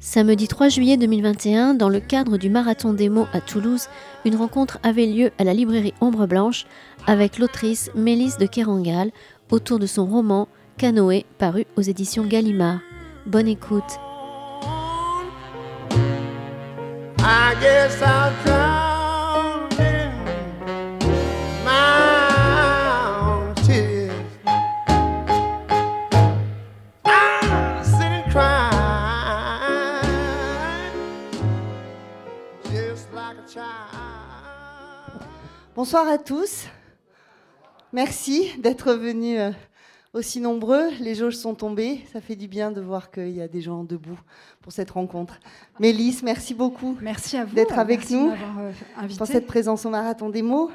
Samedi 3 juillet 2021, dans le cadre du Marathon des mots à Toulouse, une rencontre avait lieu à la librairie Ombre Blanche avec l'autrice Mélisse de Kerangal autour de son roman Canoë paru aux éditions Gallimard. Bonne écoute. Bonsoir à tous. Merci d'être venus euh, aussi nombreux. Les jauges sont tombées. Ça fait du bien de voir qu'il y a des gens debout pour cette rencontre. Mélisse, merci beaucoup. Merci à vous d'être avec nous euh, pour cette présence au marathon des mots.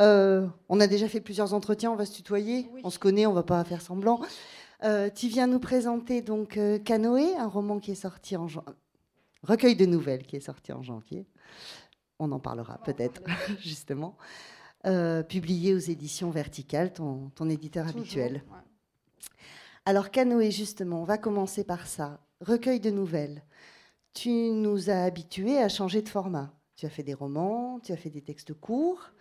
Euh, on a déjà fait plusieurs entretiens. On va se tutoyer. On se connaît. On va pas faire semblant. tu viens nous présenter donc Canoë, un roman qui est sorti en recueil de nouvelles qui est sorti en janvier on en parlera peut-être justement, euh, publié aux éditions Verticales, ton, éditeur habituel. Alors Canoë, justement, on va commencer par ça. Recueil de nouvelles. Tu nous as habitués à changer de format. Tu as fait des romans, tu as fait des textes courts.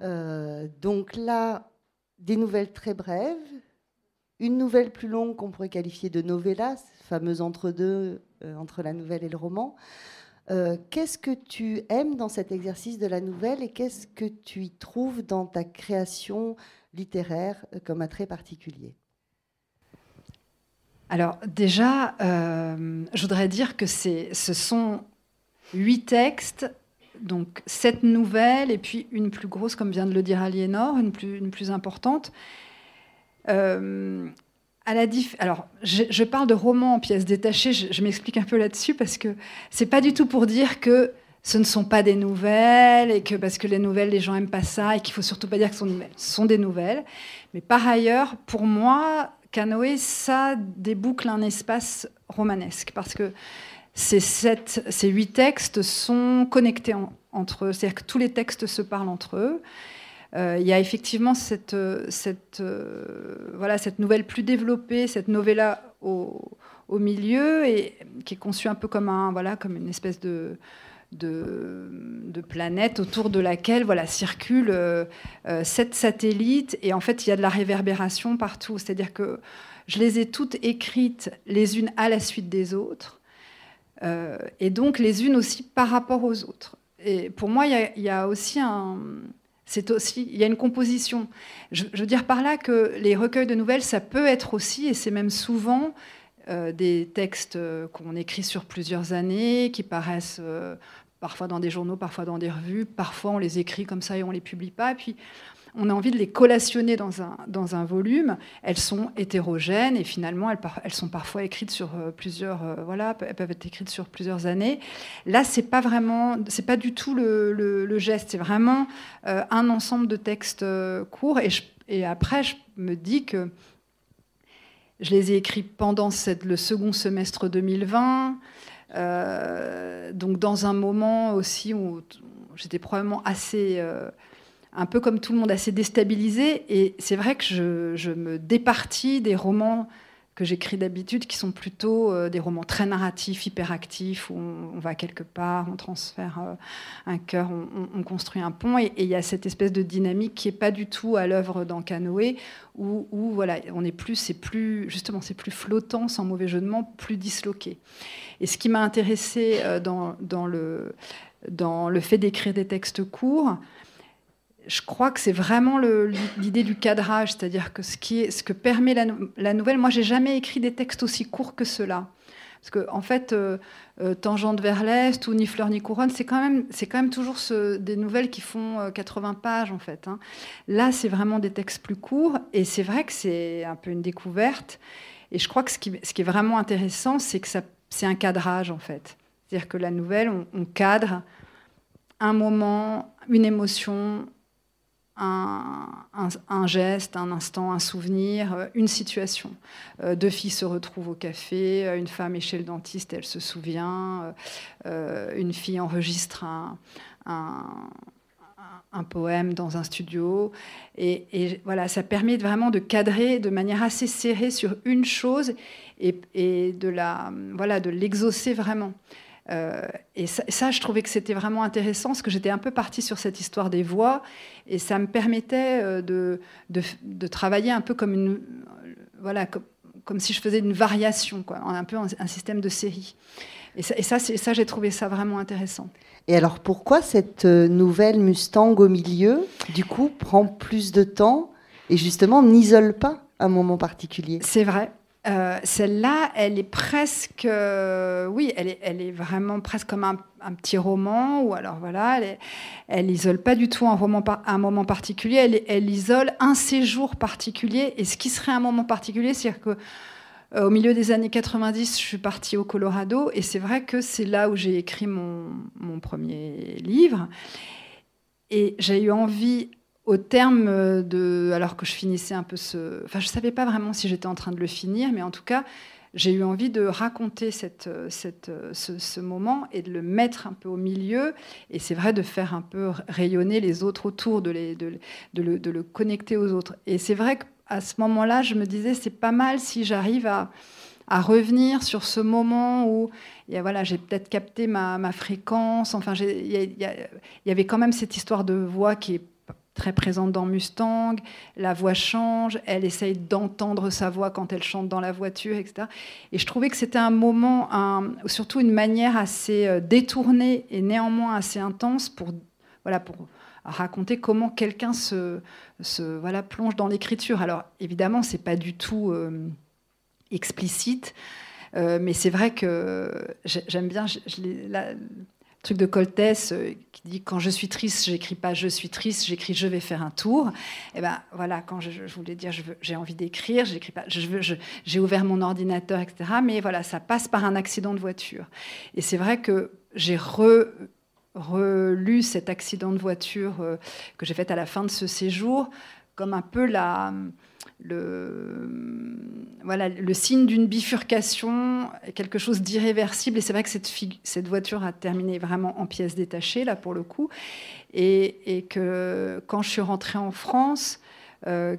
Euh, donc là, des nouvelles très brèves, une nouvelle plus longue qu'on pourrait qualifier de novella, fameuse entre-deux euh, entre la nouvelle et le roman. Euh, qu'est-ce que tu aimes dans cet exercice de la nouvelle et qu'est-ce que tu y trouves dans ta création littéraire comme attrait particulier? Alors déjà, euh, je voudrais dire que ce sont huit textes, donc sept nouvelles et puis une plus grosse, comme vient de le dire Aliénor, une plus, une plus importante la Alors, je, parle de romans en pièces détachées, je, m'explique un peu là-dessus parce que c'est pas du tout pour dire que ce ne sont pas des nouvelles et que parce que les nouvelles, les gens aiment pas ça et qu'il faut surtout pas dire que. Ce sont des nouvelles. Mais par ailleurs, pour moi, Canoë, ça déboucle un espace romanesque parce que ces, ces huit textes sont connectés entre eux. C'est-à-dire que tous les textes se parlent entre eux. Euh, il y a effectivement cette, euh, voilà, cette nouvelle plus développée, cette novella au, au, milieu, et qui est conçue un peu comme, un, voilà, comme une espèce de, de, planète autour de laquelle voilà, circulent euh, sept satellites, et en fait, il y a de la réverbération partout. C'est-à-dire que je les ai toutes écrites les unes à la suite des autres, et donc les unes aussi par rapport aux autres. Et pour moi, il y, a aussi un c'est aussi, il y a une composition. Je, veux dire par là que les recueils de nouvelles, ça peut être aussi, et c'est même souvent, euh, des textes euh, qu'on écrit sur plusieurs années, qui paraissent euh, parfois dans des journaux, parfois dans des revues, parfois on les écrit comme ça et on les publie pas. puis on a envie de les collationner dans un, dans un volume. Elles sont hétérogènes et finalement, elles, elles sont parfois écrites sur euh, plusieurs, euh, voilà, elles peuvent être écrites sur plusieurs années. Là, c'est pas vraiment, c'est pas du tout le, le, geste. C'est vraiment euh, un ensemble de textes courts. Et, et après, je me dis que je les ai écrits pendant le second semestre 2020. donc dans un moment aussi où j'étais probablement assez un peu comme tout le monde, assez déstabilisé. Et c'est vrai que je, me départis des romans que j'écris d'habitude, qui sont plutôt euh, des romans très narratifs, hyperactifs, où on, va quelque part, on transfère euh, un cœur, on, construit un pont, et il y a cette espèce de dynamique qui est pas du tout à l'œuvre dans Canoë, où, voilà, on est plus, c'est plus, justement, c'est plus flottant, sans mauvais jeu de mots, plus disloqué. Et ce qui m'a intéressé euh, dans le fait d'écrire des textes courts, je crois que c'est vraiment l'idée du cadrage, c'est-à-dire que ce, qui est, ce que permet la, nouvelle. Moi, j'ai jamais écrit des textes aussi courts que cela. Parce que, en fait, euh, euh, Tangente vers l'Est ou Ni fleur ni couronne, c'est quand, même, quand même toujours des nouvelles qui font 80 euh, pages, en fait. Hein. Là, c'est vraiment des textes plus courts. Et c'est vrai que c'est un peu une découverte. Et je crois que ce qui, ce qui est vraiment intéressant, c'est que c'est un cadrage, en fait. C'est-à-dire que la nouvelle, on cadre un moment, une émotion, un, geste, un instant, un souvenir, euh, une situation. Euh, deux filles se retrouvent au café, euh, une femme est chez le dentiste, elle se souvient, une fille enregistre un, poème dans un studio. Et, voilà, ça permet vraiment de cadrer de manière assez serrée sur une chose et, et de la voilà de l'exaucer vraiment. Euh, et ça, je trouvais que c'était vraiment intéressant, parce que j'étais un peu partie sur cette histoire des voix, et ça me permettait euh, de, de, travailler un peu comme une, voilà, comme, si je faisais une variation, quoi, un peu un, système de série. Et ça, et ça, ça j'ai trouvé ça vraiment intéressant. Et alors pourquoi cette euh, nouvelle Mustang au milieu, du coup, prend plus de temps et justement n'isole pas un moment particulier? C'est vrai. Euh, celle-là, elle est presque, euh, oui, elle est, est vraiment presque comme un, petit roman, ou alors voilà, elle, n'isole pas du tout un, moment particulier, elle, isole un séjour particulier, et ce qui serait un moment particulier, c'est-à-dire que euh, au milieu des années 90, je suis partie au Colorado, et c'est vrai que c'est là où j'ai écrit mon premier livre, et j'ai eu envie au terme euh, de, alors que je finissais un peu ce, enfin je savais pas vraiment si j'étais en train de le finir, mais en tout cas j'ai eu envie de raconter cette, euh, cette, euh, ce, moment et de le mettre un peu au milieu. Et c'est vrai de faire un peu rayonner les autres autour, de, les, de, de, le, de le, connecter aux autres. Et c'est vrai qu'à ce moment-là, je me disais, c'est pas mal si j'arrive à, à, revenir sur ce moment où et voilà, j'ai peut-être capté ma, ma, fréquence. Enfin, il y, y, avait quand même cette histoire de voix qui est très présente dans Mustang. La voix change, elle essaye d'entendre sa voix quand elle chante dans la voiture, etc. Et je trouvais que c'était un moment, surtout une manière assez euh, détournée et néanmoins assez intense pour, voilà, pour raconter comment quelqu'un se, se voilà, plonge dans l'écriture. Alors évidemment, c'est pas du tout euh, explicite. Euh, mais c'est vrai que j'aime bien, truc de Coltès euh, qui dit quand je suis triste, j'écris pas je suis triste, j'écris je vais faire un tour. Et eh ben voilà, quand je, voulais dire j'ai envie d'écrire, j'écris pas, j'ai ouvert mon ordinateur, etc. Mais voilà, ça passe par un accident de voiture. Et c'est vrai que j'ai relu cet accident de voiture euh, que j'ai fait à la fin de ce séjour comme un peu la le, voilà, le signe d'une bifurcation, quelque chose d'irréversible. Et c'est vrai que cette, cette voiture a terminé vraiment en pièces détachées, là, pour le coup. Et, et que quand je suis rentrée en France, euh,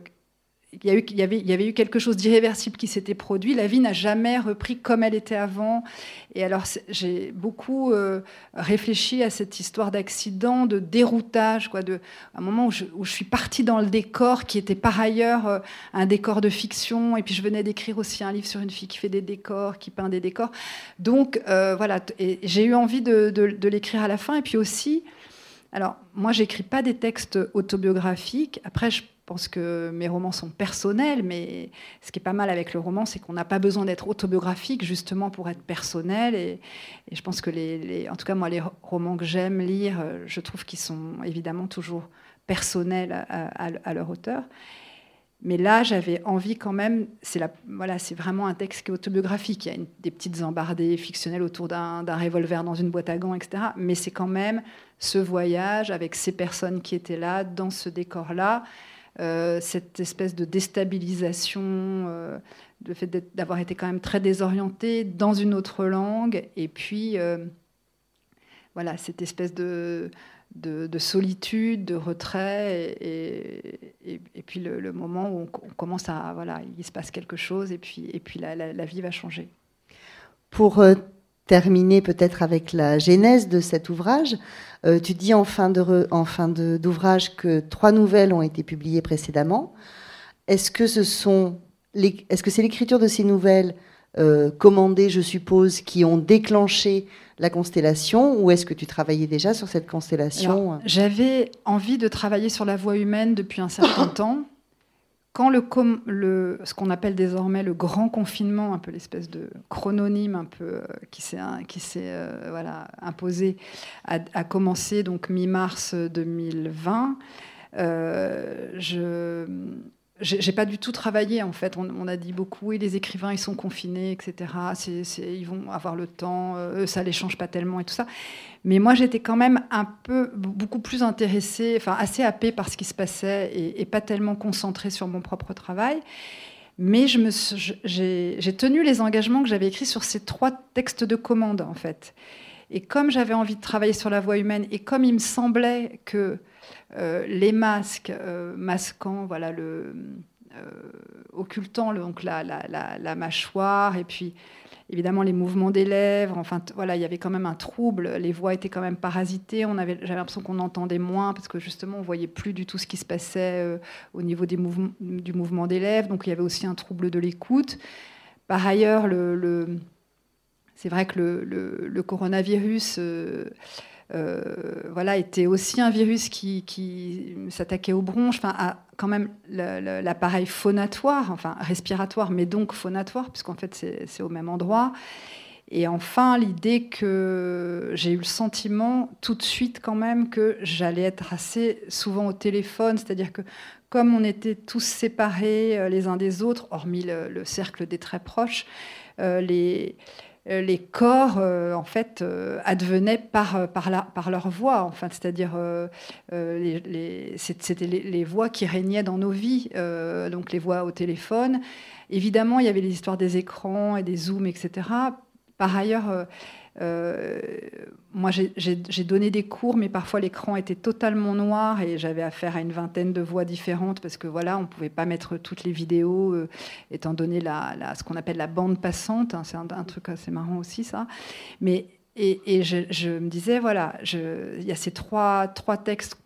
il y, avait, eu quelque chose d'irréversible qui s'était produit. La vie n'a jamais repris comme elle était avant. Et alors, j'ai beaucoup euh, réfléchi à cette histoire d'accident, de déroutage, quoi, de, un moment où je, suis partie dans le décor qui était par ailleurs euh, un décor de fiction. Et puis, je venais d'écrire aussi un livre sur une fille qui fait des décors, qui peint des décors. Donc, euh, voilà, j'ai eu envie de, de, de l'écrire à la fin. Et puis aussi, alors, moi, j'écris pas des textes autobiographiques. Après, je pense que mes romans sont personnels, mais ce qui est pas mal avec le roman, c'est qu'on n'a pas besoin d'être autobiographique justement pour être personnel. Et, je pense que, les, en tout cas, moi, les romans que j'aime lire, euh, je trouve qu'ils sont évidemment toujours personnels à, leur auteur. Mais là, j'avais envie quand même, c'est voilà, c'est vraiment un texte qui est autobiographique. Il y a des petites embardées fictionnelles autour d'un revolver dans une boîte à gants, etc. Mais c'est quand même ce voyage avec ces personnes qui étaient là, dans ce décor-là, euh, cette espèce de déstabilisation, euh, le fait d'avoir été quand même très désorienté dans une autre langue, et puis euh, voilà, cette espèce de, de, solitude, de retrait, et, puis le, moment où on, commence à, voilà, il se passe quelque chose, et puis, et puis la, la vie va changer. Pour terminer peut-être avec la genèse de cet ouvrage. Euh, tu dis en fin, d'ouvrage que trois nouvelles ont été publiées précédemment. Est-ce que ce sont est-ce que c'est l'écriture de ces nouvelles euh, commandées, je suppose, qui ont déclenché la constellation, ou est-ce que tu travaillais déjà sur cette constellation? J'avais envie de travailler sur la voix humaine depuis un certain temps quand le, ce qu'on appelle désormais le grand confinement, un peu l'espèce de chrononyme un peu euh, qui s'est qui s'est euh, voilà imposé, a, commencé donc mi-mars 2020, euh, je j'ai pas du tout travaillé en fait. On, a dit beaucoup, oui, les écrivains ils sont confinés, etc. ils vont avoir le temps, euh, eux ça les change pas tellement et tout ça. Mais moi j'étais quand même un peu beaucoup plus intéressée, enfin assez happée par ce qui se passait et, pas tellement concentrée sur mon propre travail. Mais j'ai tenu les engagements que j'avais écrits sur ces trois textes de commande en fait. Et comme j'avais envie de travailler sur la voix humaine et comme il me semblait que les masques euh, masquant, voilà, le, euh, occultant donc la, la, mâchoire, et puis évidemment les mouvements des lèvres. Enfin, voilà, il y avait quand même un trouble. Les voix étaient quand même parasitées. J'avais l'impression qu'on entendait moins parce que justement, on voyait plus du tout ce qui se passait au niveau des du mouvement des lèvres. Donc, il y avait aussi un trouble de l'écoute. Par ailleurs, le, c'est vrai que le, le coronavirus euh, voilà, était aussi un virus qui, s'attaquait aux bronches, enfin, à quand même l'appareil phonatoire, enfin respiratoire, mais donc phonatoire, puisqu'en fait c'est au même endroit. Et enfin, l'idée que j'ai eu le sentiment tout de suite quand même que j'allais être assez souvent au téléphone, c'est-à-dire que comme on était tous séparés euh, les uns des autres, hormis le, cercle des très proches, euh, les, euh, les corps, euh, en fait, euh, advenaient par, par, par leur voix, enfin, c'est-à-dire les, c'était les, voix qui régnaient dans nos vies, donc les voix au téléphone. Évidemment, il y avait les histoires des écrans et des zooms, etc. Par ailleurs, euh, moi, j'ai donné des cours, mais parfois l'écran était totalement noir et j'avais affaire à une vingtaine de voix différentes parce que voilà, on ne pouvait pas mettre toutes les vidéos, euh, étant donné la, ce qu'on appelle la bande passante. Hein, c'est un, truc assez marrant aussi, ça. Mais et, je, je, me disais, voilà, il y a ces trois, trois textes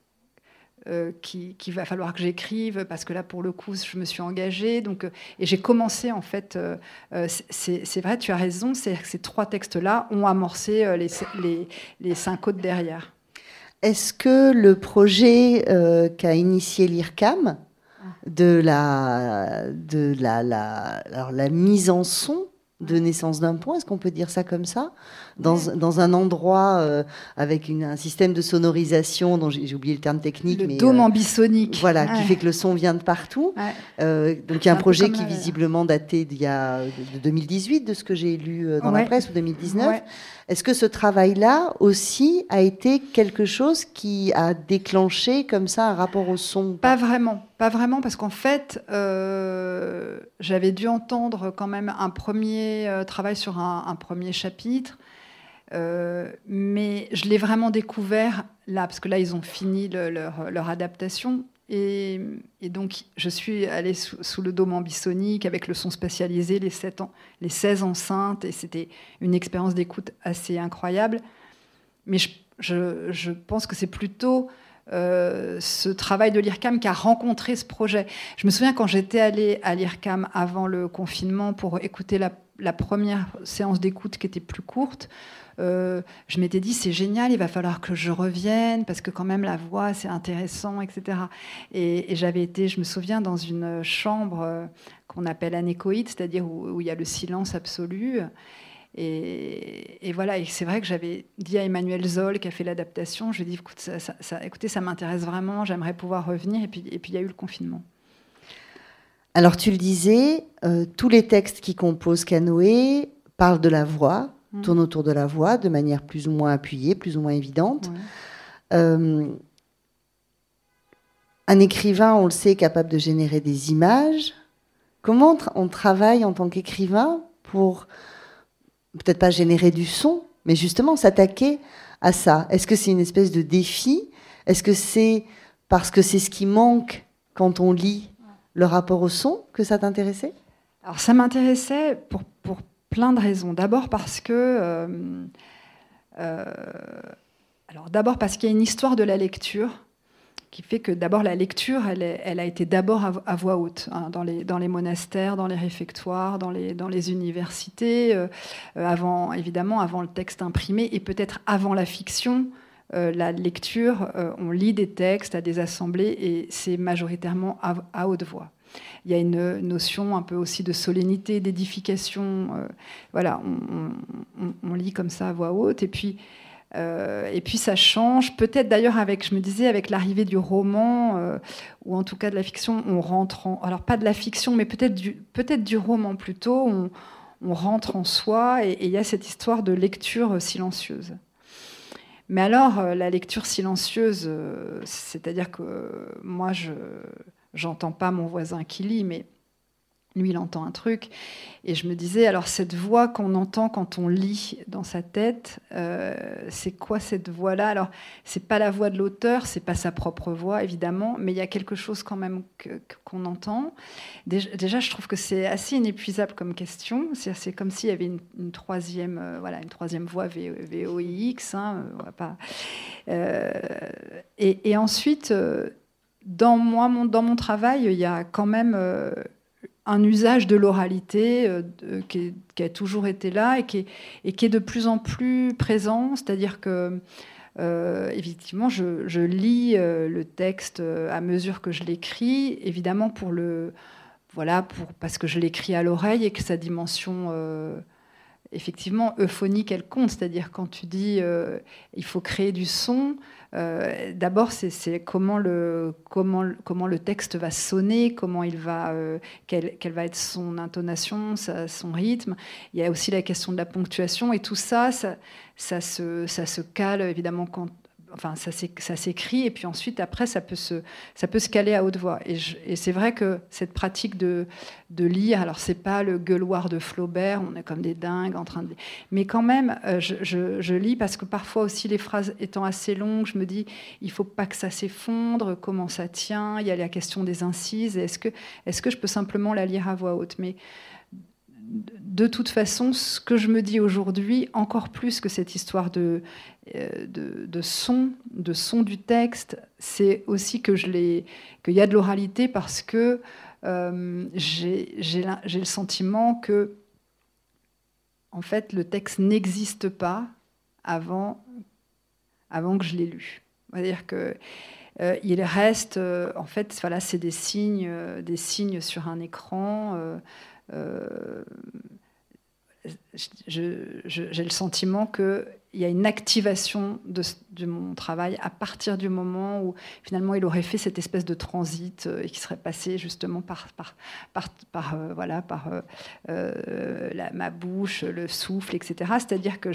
euh, qu'il qui va falloir que j'écrive parce que là pour le coup je me suis engagée. Donc euh, et j'ai commencé en fait euh, c'est vrai tu as raison c'est ces trois textes là ont amorcé les, les, les, cinq autres derrière. Est-ce que le projet qu'a initié l'IRCAM ah. de la de la, la, alors la mise en son de naissance d'un point, est-ce qu'on peut dire ça comme ça? Dans, dans, un endroit euh, avec une, un système de sonorisation dont j'ai oublié le terme technique. Le dôme euh, ambisonique. Voilà, qui fait que le son vient de partout. Euh, donc il y a un, projet qui visiblement daté d'il y a de 2018, de ce que j'ai lu dans la presse, ou 2019. Est-ce que ce travail-là aussi a été quelque chose qui a déclenché comme ça un rapport au son Pas? Vraiment, pas vraiment, parce qu'en fait, j'avais dû entendre quand même un premier travail sur un, un premier chapitre euh, mais je l'ai vraiment découvert là, parce que là, ils ont fini leur, adaptation. Et, donc, je suis allée sous, le dôme ambisonique avec le son spatialisé, les, 7 ans, les 16 enceintes, et c'était une expérience d'écoute assez incroyable. Mais je, pense que c'est plutôt euh, ce travail de l'IRCAM qui a rencontré ce projet. Je me souviens quand j'étais allée à l'IRCAM avant le confinement pour écouter la première séance d'écoute qui était plus courte, euh, je m'étais dit c'est génial, il va falloir que je revienne parce que quand même la voix c'est intéressant, etc. Et, j'avais été, je me souviens, dans une chambre euh, qu'on appelle anéchoïde, c'est-à-dire où, il y a le silence absolu. Et, voilà, et c'est vrai que j'avais dit à Emmanuel Zoll qui a fait l'adaptation, je lui ai dit écoute, ça, écoutez, ça m'intéresse vraiment, j'aimerais pouvoir revenir. Et puis, et puis il y a eu le confinement. Alors tu le disais, euh, tous les textes qui composent Canoë parlent de la voix, Mm. tourne autour de la voix de manière plus ou moins appuyée, plus ou moins évidente. Euh, un écrivain, on le sait, est capable de générer des images. Comment on travaille en tant qu'écrivain pour peut-être pas générer du son, mais justement s'attaquer à ça? Est-ce que c'est une espèce de défi? Est-ce que c'est parce que c'est ce qui manque quand on lit le rapport au son que ça t'intéressait? Alors ça m'intéressait pour, pour plein de raisons. D'abord parce que. Euh, euh, alors d'abord parce qu'il y a une histoire de la lecture qui fait que d'abord la lecture, elle, elle, a été d'abord à, voix haute, hein, dans, les, dans les monastères, dans les réfectoires, dans les, dans les universités, euh, avant, évidemment avant le texte imprimé et peut-être avant la fiction. La lecture, on lit des textes à des assemblées et c'est majoritairement à haute voix. Il y a une notion un peu aussi de solennité, d'édification. Euh, voilà, on, lit comme ça à voix haute. Et puis, Euh, et puis ça change, peut-être d'ailleurs avec, je me disais, avec l'arrivée du roman, euh, ou en tout cas de la fiction, on rentre en... Alors pas de la fiction, mais peut-être du, du roman plutôt, on, rentre en soi, et il y a cette histoire de lecture silencieuse. Mais alors, euh, la lecture silencieuse, c'est-à-dire que moi, je n'entends pas mon voisin qui lit, mais lui, il entend un truc. Et je me disais, alors cette voix qu'on entend quand on lit dans sa tête, euh, c'est quoi cette voix-là? Alors, c'est pas la voix de l'auteur, c'est pas sa propre voix, évidemment, mais il y a quelque chose quand même qu'on entend. Déjà, je trouve que c'est assez inépuisable comme question. C'est comme s'il y avait une, troisième, euh, voilà, une troisième voix VOIX. Hein, euh, et, ensuite, dans, moi, dans mon travail, il y a quand même un usage de l'oralité euh, qui, a toujours été là et qui est, de plus en plus présent. C'est-à-dire que, euh, effectivement, je, lis euh, le texte à mesure que je l'écris, évidemment pour le, voilà, parce que je l'écris à l'oreille et que sa dimension effectivement euphonique elle compte. C'est-à-dire quand tu dis il faut créer du son. Euh, d'abord, c'est comment le, comment, comment le texte va sonner, comment il va, euh, quelle, va être son intonation, son rythme. Il y a aussi la question de la ponctuation et tout ça, ça, ça, se, ça se cale évidemment quand, enfin, ça s'écrit, et puis ensuite, après, ça peut se, ça peut se caler à haute voix. Et, c'est vrai que cette pratique de, de lire, alors c'est pas le gueuloir de Flaubert, on est comme des dingues en train de... Mais quand même, euh, je, lis parce que parfois aussi, les phrases étant assez longues, je me dis, il faut pas que ça s'effondre, comment ça tient, il y a la question des incises, est-ce que, est que je peux simplement la lire à voix haute? Mais de toute façon, ce que je me dis aujourd'hui, encore plus que cette histoire de, euh, de, son, de son du texte, c'est aussi que je qu'il y a de l'oralité parce que euh, j'ai le sentiment que, en fait, le texte n'existe pas avant, avant que je l'ai lu. C'est-à-dire que euh, il reste, en fait, voilà, c'est des signes, des signes sur un écran j'ai le sentiment qu'il y a une activation de, mon travail à partir du moment où finalement il aurait fait cette espèce de transit euh, et qui serait passé justement par, euh, voilà, par euh, ma bouche, le souffle, etc. C'est-à-dire que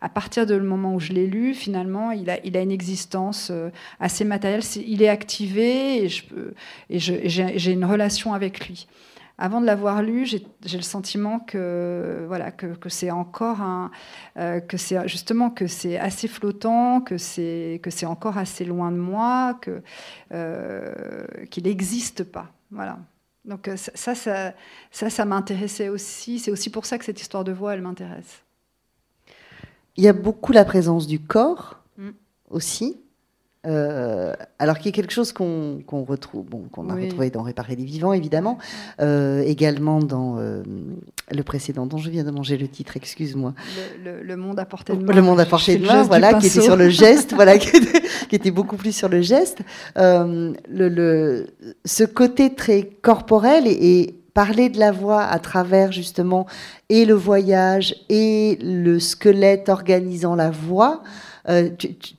à partir du moment où je l'ai lu, finalement, il il a une existence assez matérielle. il est activé et j'ai une relation avec lui avant de l'avoir lu, j'ai le sentiment que voilà que, que c'est encore un euh, que c'est justement que c'est assez flottant, que c'est que c'est encore assez loin de moi, que euh, qu'il n'existe pas. Voilà. Donc euh, ça, ça, ça, ça m'intéressait aussi. C'est aussi pour ça que cette histoire de voix, elle m'intéresse. Il y a beaucoup la présence du corps mm. aussi. Euh, alors qu'il y a quelque chose qu'on retrouve, bon, qu'on a retrouvé dans Réparer les vivants, évidemment, euh, également dans euh, le précédent dont je viens de manger le titre, excuse-moi. Le, monde à portée de main. Le monde à portée de main, voilà, qui était sur le geste, voilà, qui était, beaucoup plus sur le geste. Le, ce côté très corporel et parler de la voix à travers justement et le voyage et le squelette organisant la voix. Euh,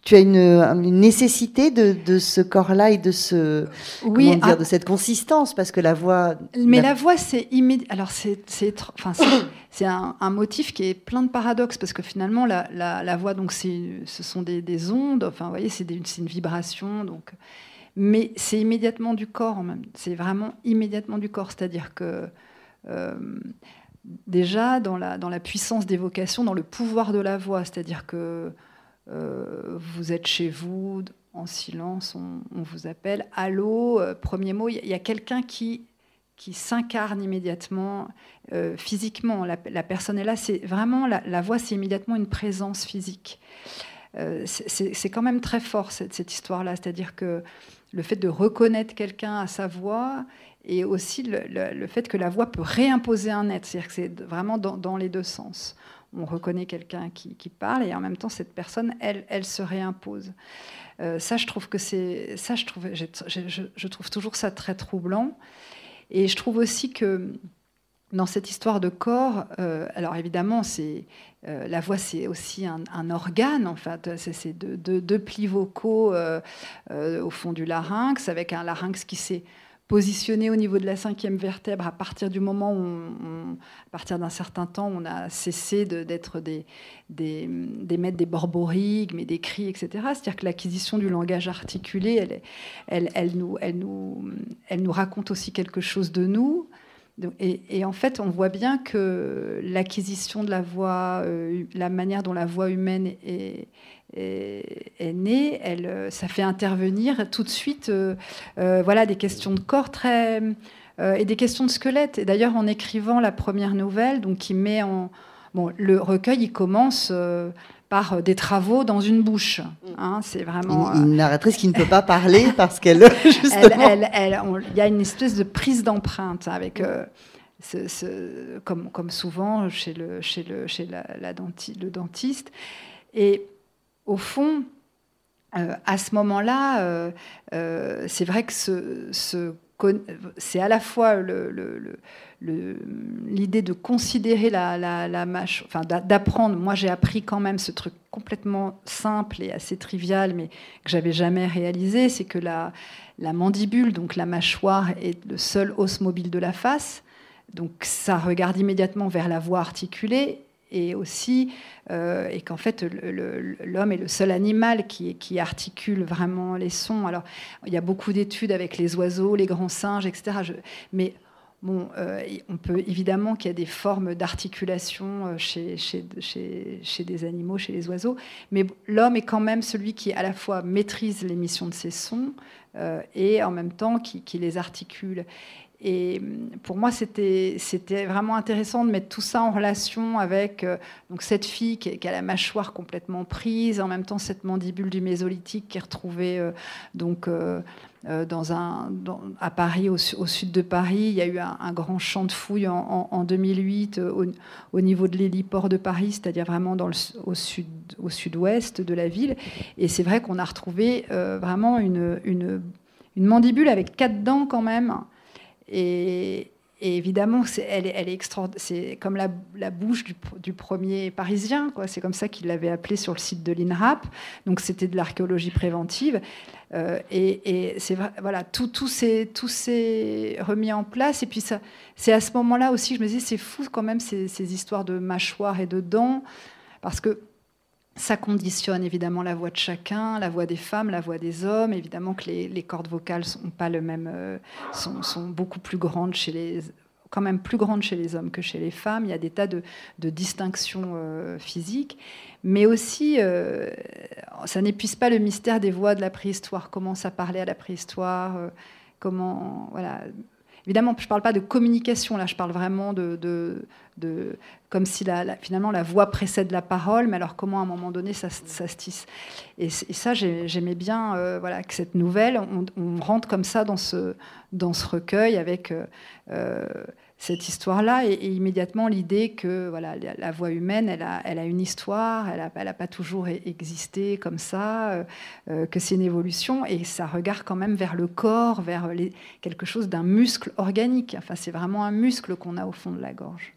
tu, as une, nécessité de, ce corps-là et de ce oui, dire, ah. de cette consistance parce que la voix. Mais la, voix, c'est immédiat. Alors c'est enfin c'est un, motif qui est plein de paradoxes parce que finalement la, la, voix donc ce sont des, des, ondes. Enfin vous voyez c'est une vibration donc. Mais c'est immédiatement du corps en même. C'est vraiment immédiatement du corps, c'est-à-dire que euh, déjà dans la, dans la puissance d'évocation, dans le pouvoir de la voix, c'est-à-dire que euh, vous êtes chez vous, en silence, on, vous appelle. Allô, euh, premier mot, il y a quelqu'un qui, qui s'incarne immédiatement euh, physiquement. La, personne est là, c'est vraiment, la, voix, c'est immédiatement une présence physique. c'est quand même très fort cette, histoire-là, c'est-à-dire que le fait de reconnaître quelqu'un à sa voix et aussi le, fait que la voix peut réimposer un être, c'est-à-dire que c'est vraiment dans, les deux sens on reconnaît quelqu'un qui, parle et en même temps cette personne, elle, elle se réimpose. Euh, ça, je trouve que c'est ça, je trouve, je, trouve toujours ça très troublant. Et je trouve aussi que dans cette histoire de corps, alors évidemment, c'est la voix, c'est aussi un, organe, en fait. C'est deux, plis vocaux au fond du larynx, avec un larynx qui s'est positionné au niveau de la cinquième vertèbre à partir du moment où, à partir d'un certain temps, on a cessé d'être des, des, des maîtres des borborigmes et des cris, etc. C'est-à-dire que l'acquisition du langage articulé, elle, elle, elle, nous, elle, nous, elle nous raconte aussi quelque chose de nous. Et, en fait, on voit bien que l'acquisition de la voix, euh, la manière dont la voix humaine est, est, née, elle, euh, ça fait intervenir tout de suite euh, euh, voilà, des questions de corps très, et des questions de squelette. Et d'ailleurs, en écrivant la première nouvelle, donc qui met en. Bon, le recueil, il commence par des travaux dans une bouche. Hein, c'est vraiment une, narratrice qui ne peut pas parler parce qu'elle. Il y a une espèce de prise d'empreinte avec. Ce, comme, comme, souvent chez le, chez le, chez la, la le dentiste. Et au fond, euh, à ce moment-là, euh, euh, c'est vrai que c'est à la fois l'idée de considérer la, la, mâche, enfin d'apprendre. Moi, j'ai appris quand même ce truc complètement simple et assez trivial, mais que j'avais jamais réalisé, c'est que la, la mandibule, donc la mâchoire, est le seul os mobile de la face. Donc ça regarde immédiatement vers la voie articulée et aussi euh, et qu'en fait l'homme est le seul animal qui, articule vraiment les sons. Alors il y a beaucoup d'études avec les oiseaux, les grands singes, etc. mais Bon, euh, on peut évidemment qu'il y a des formes d'articulation euh, chez, des animaux, chez les oiseaux, mais l'homme est quand même celui qui à la fois maîtrise l'émission de ces sons et en même temps qui les articule. Et hum, pour moi, c'était vraiment intéressant de mettre tout ça en relation avec euh, donc cette fille qui, a la mâchoire complètement prise, en même temps cette mandibule du mésolithique qui est retrouvée euh, donc, euh, dans un, à Paris, au, sud de Paris. Il y a eu un, grand champ de fouilles en, 2008 au, niveau de l'héliport de Paris, c'est-à-dire vraiment dans le, au sud sud-ouest de la ville. Et c'est vrai qu'on a retrouvé vraiment une, une mandibule avec quatre dents quand même. Et, évidemment, elle, est C'est comme la, bouche du, premier Parisien. C'est comme ça qu'il l'avait appelé sur le site de l'INRAP. Donc c'était de l'archéologie préventive. Euh, et, voilà, tout, tout s'est remis en place. Et puis c'est à ce moment-là aussi, je me disais, c'est fou quand même ces, ces histoires de mâchoires et de dents, parce que ça conditionne évidemment la voix de chacun, la voix des femmes, la voix des hommes. Évidemment que les, cordes vocales sont pas le même, euh, sont, beaucoup plus grandes chez les, quand même plus grandes chez les hommes que chez les femmes. Il y a des tas de, distinctions euh, physiques, mais aussi euh, ça n'épuise pas le mystère des voix de la préhistoire. Comment ça parlait à la préhistoire Comment voilà Évidemment, je ne parle pas de communication, là, je parle vraiment de, de, comme si la, finalement la voix précède la parole, mais alors comment à un moment donné ça, ça se tisse. Et, ça, j'aimais bien euh, voilà, que cette nouvelle, on, rentre comme ça dans ce, dans ce recueil avec euh, euh, cette histoire-là et, immédiatement l'idée que voilà, la, voix humaine, elle a, elle a une histoire, elle n'a elle a pas toujours e-, existé comme ça, euh, euh, que c'est une évolution et ça regarde quand même vers le corps, vers quelque chose d'un muscle organique. Enfin, c'est vraiment un muscle qu'on a au fond de la gorge.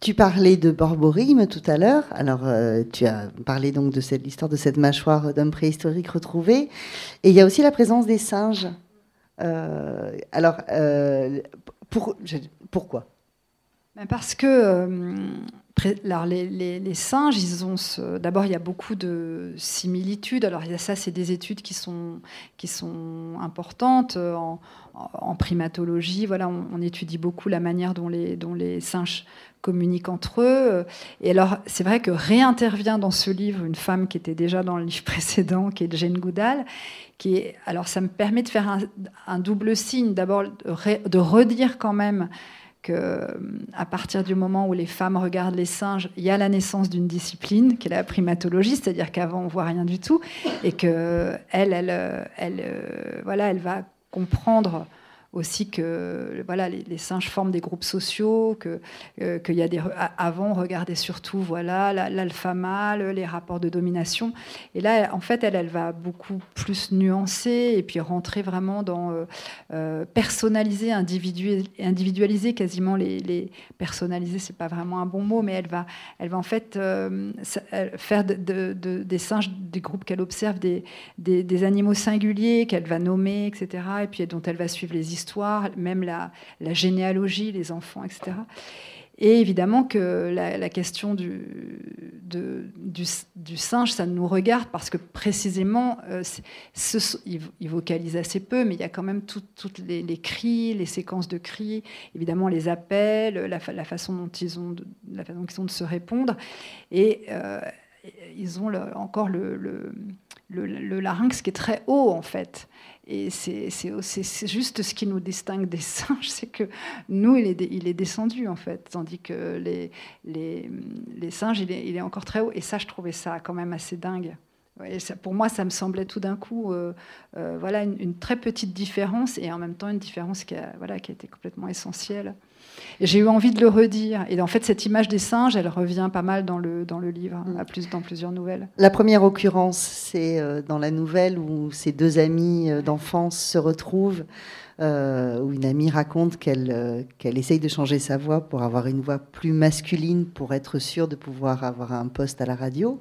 Tu parlais de borborigme tout à l'heure. Alors, euh, tu as parlé donc de cette l'histoire de cette mâchoire d'homme préhistorique retrouvée. Et il y a aussi la présence des singes. alors, pour, pourquoi? Ben Parce que euh, alors les, singes, ils ont d'abord il y a beaucoup de similitudes. Alors ça, c'est des études qui sont qui sont importantes euh, en, primatologie. Voilà, on, étudie beaucoup la manière dont les dont les singes communiquent entre eux. Et alors c'est vrai que réintervient dans ce livre une femme qui était déjà dans le livre précédent, qui est Jane Goodall. Alors ça me permet de faire un, double signe. D'abord de redire quand même à partir du moment où les femmes regardent les singes, il y a la naissance d'une discipline qui est la primatologie, c'est-à-dire qu'avant on voit rien du tout, et que elle, elle, elle, euh, voilà, elle va comprendre aussi que voilà, les, singes forment des groupes sociaux, que euh, qu'il y a des avant on regardait surtout voilà l'alpha mâle, les rapports de domination, et là en fait elle elle va beaucoup plus nuancer et puis rentrer vraiment dans euh, euh, personnaliser, individualiser quasiment les, les personnaliser c'est pas vraiment un bon mot, mais elle va elle va en fait faire de, des singes des groupes qu'elle observe des, des, des animaux singuliers qu'elle va nommer etc et puis dont elle va suivre les même la, généalogie, les enfants, etc. Et évidemment que la, question du, singe, ça nous regarde parce que précisément, euh, il, vocalise assez peu, mais il y a quand même toutes les, cris, les séquences de cris, évidemment les appels, la, façon dont ils ont de, la façon qu'ils ont de se répondre. Et euh, ils ont encore le, larynx qui est très haut, en fait. Et c'est juste ce qui nous distingue des singes, c'est que nous, il est, il est, descendu en fait, tandis que les, les, les singes, il est, il est, encore très haut. Et ça, je trouvais ça quand même assez dingue. Pour moi, ça me semblait tout d'un coup, euh, euh, voilà, une, une, très petite différence et en même temps une différence qui a, voilà, qui a été complètement essentielle. J'ai eu envie de le redire. Et en fait, cette image des singes, elle revient pas mal dans le, dans le livre, mm. à plus, dans plusieurs nouvelles. La première occurrence, c'est euh, dans la nouvelle où ces deux amis euh, d'enfance se retrouvent, euh, où une amie raconte qu'elle qu'elle essaye de changer sa voix pour avoir une voix plus masculine, pour être sûre de pouvoir avoir un poste à la radio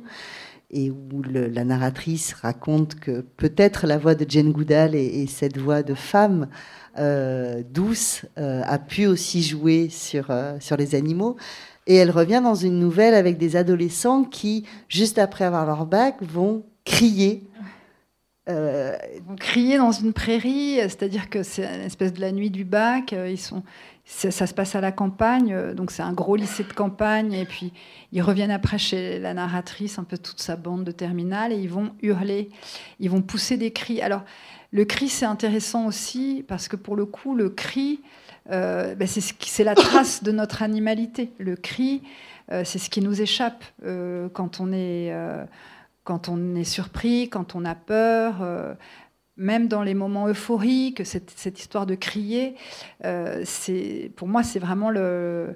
et où la narratrice raconte que peut-être la voix de Jane Goodall et, cette voix de femme euh, douce euh, a pu aussi jouer sur, euh, sur les animaux. Et elle revient dans une nouvelle avec des adolescents qui, juste après avoir leur bac, vont crier. vont crier dans une prairie, c'est-à-dire que c'est une espèce de la nuit du bac. Ils sont, ça, se passe à la campagne, donc c'est un gros lycée de campagne, et puis ils reviennent après chez la narratrice, un peu toute sa bande de terminale, et ils vont hurler, ils vont pousser des cris. Alors, le cri, c'est intéressant aussi, parce que pour le coup, le cri, euh, ben, c'est la trace de notre animalité. Le cri, euh, c'est ce qui nous échappe quand, on est, quand on est surpris, quand on a peur même dans les moments euphoriques, cette, histoire de crier, euh, pour moi, c'est vraiment le.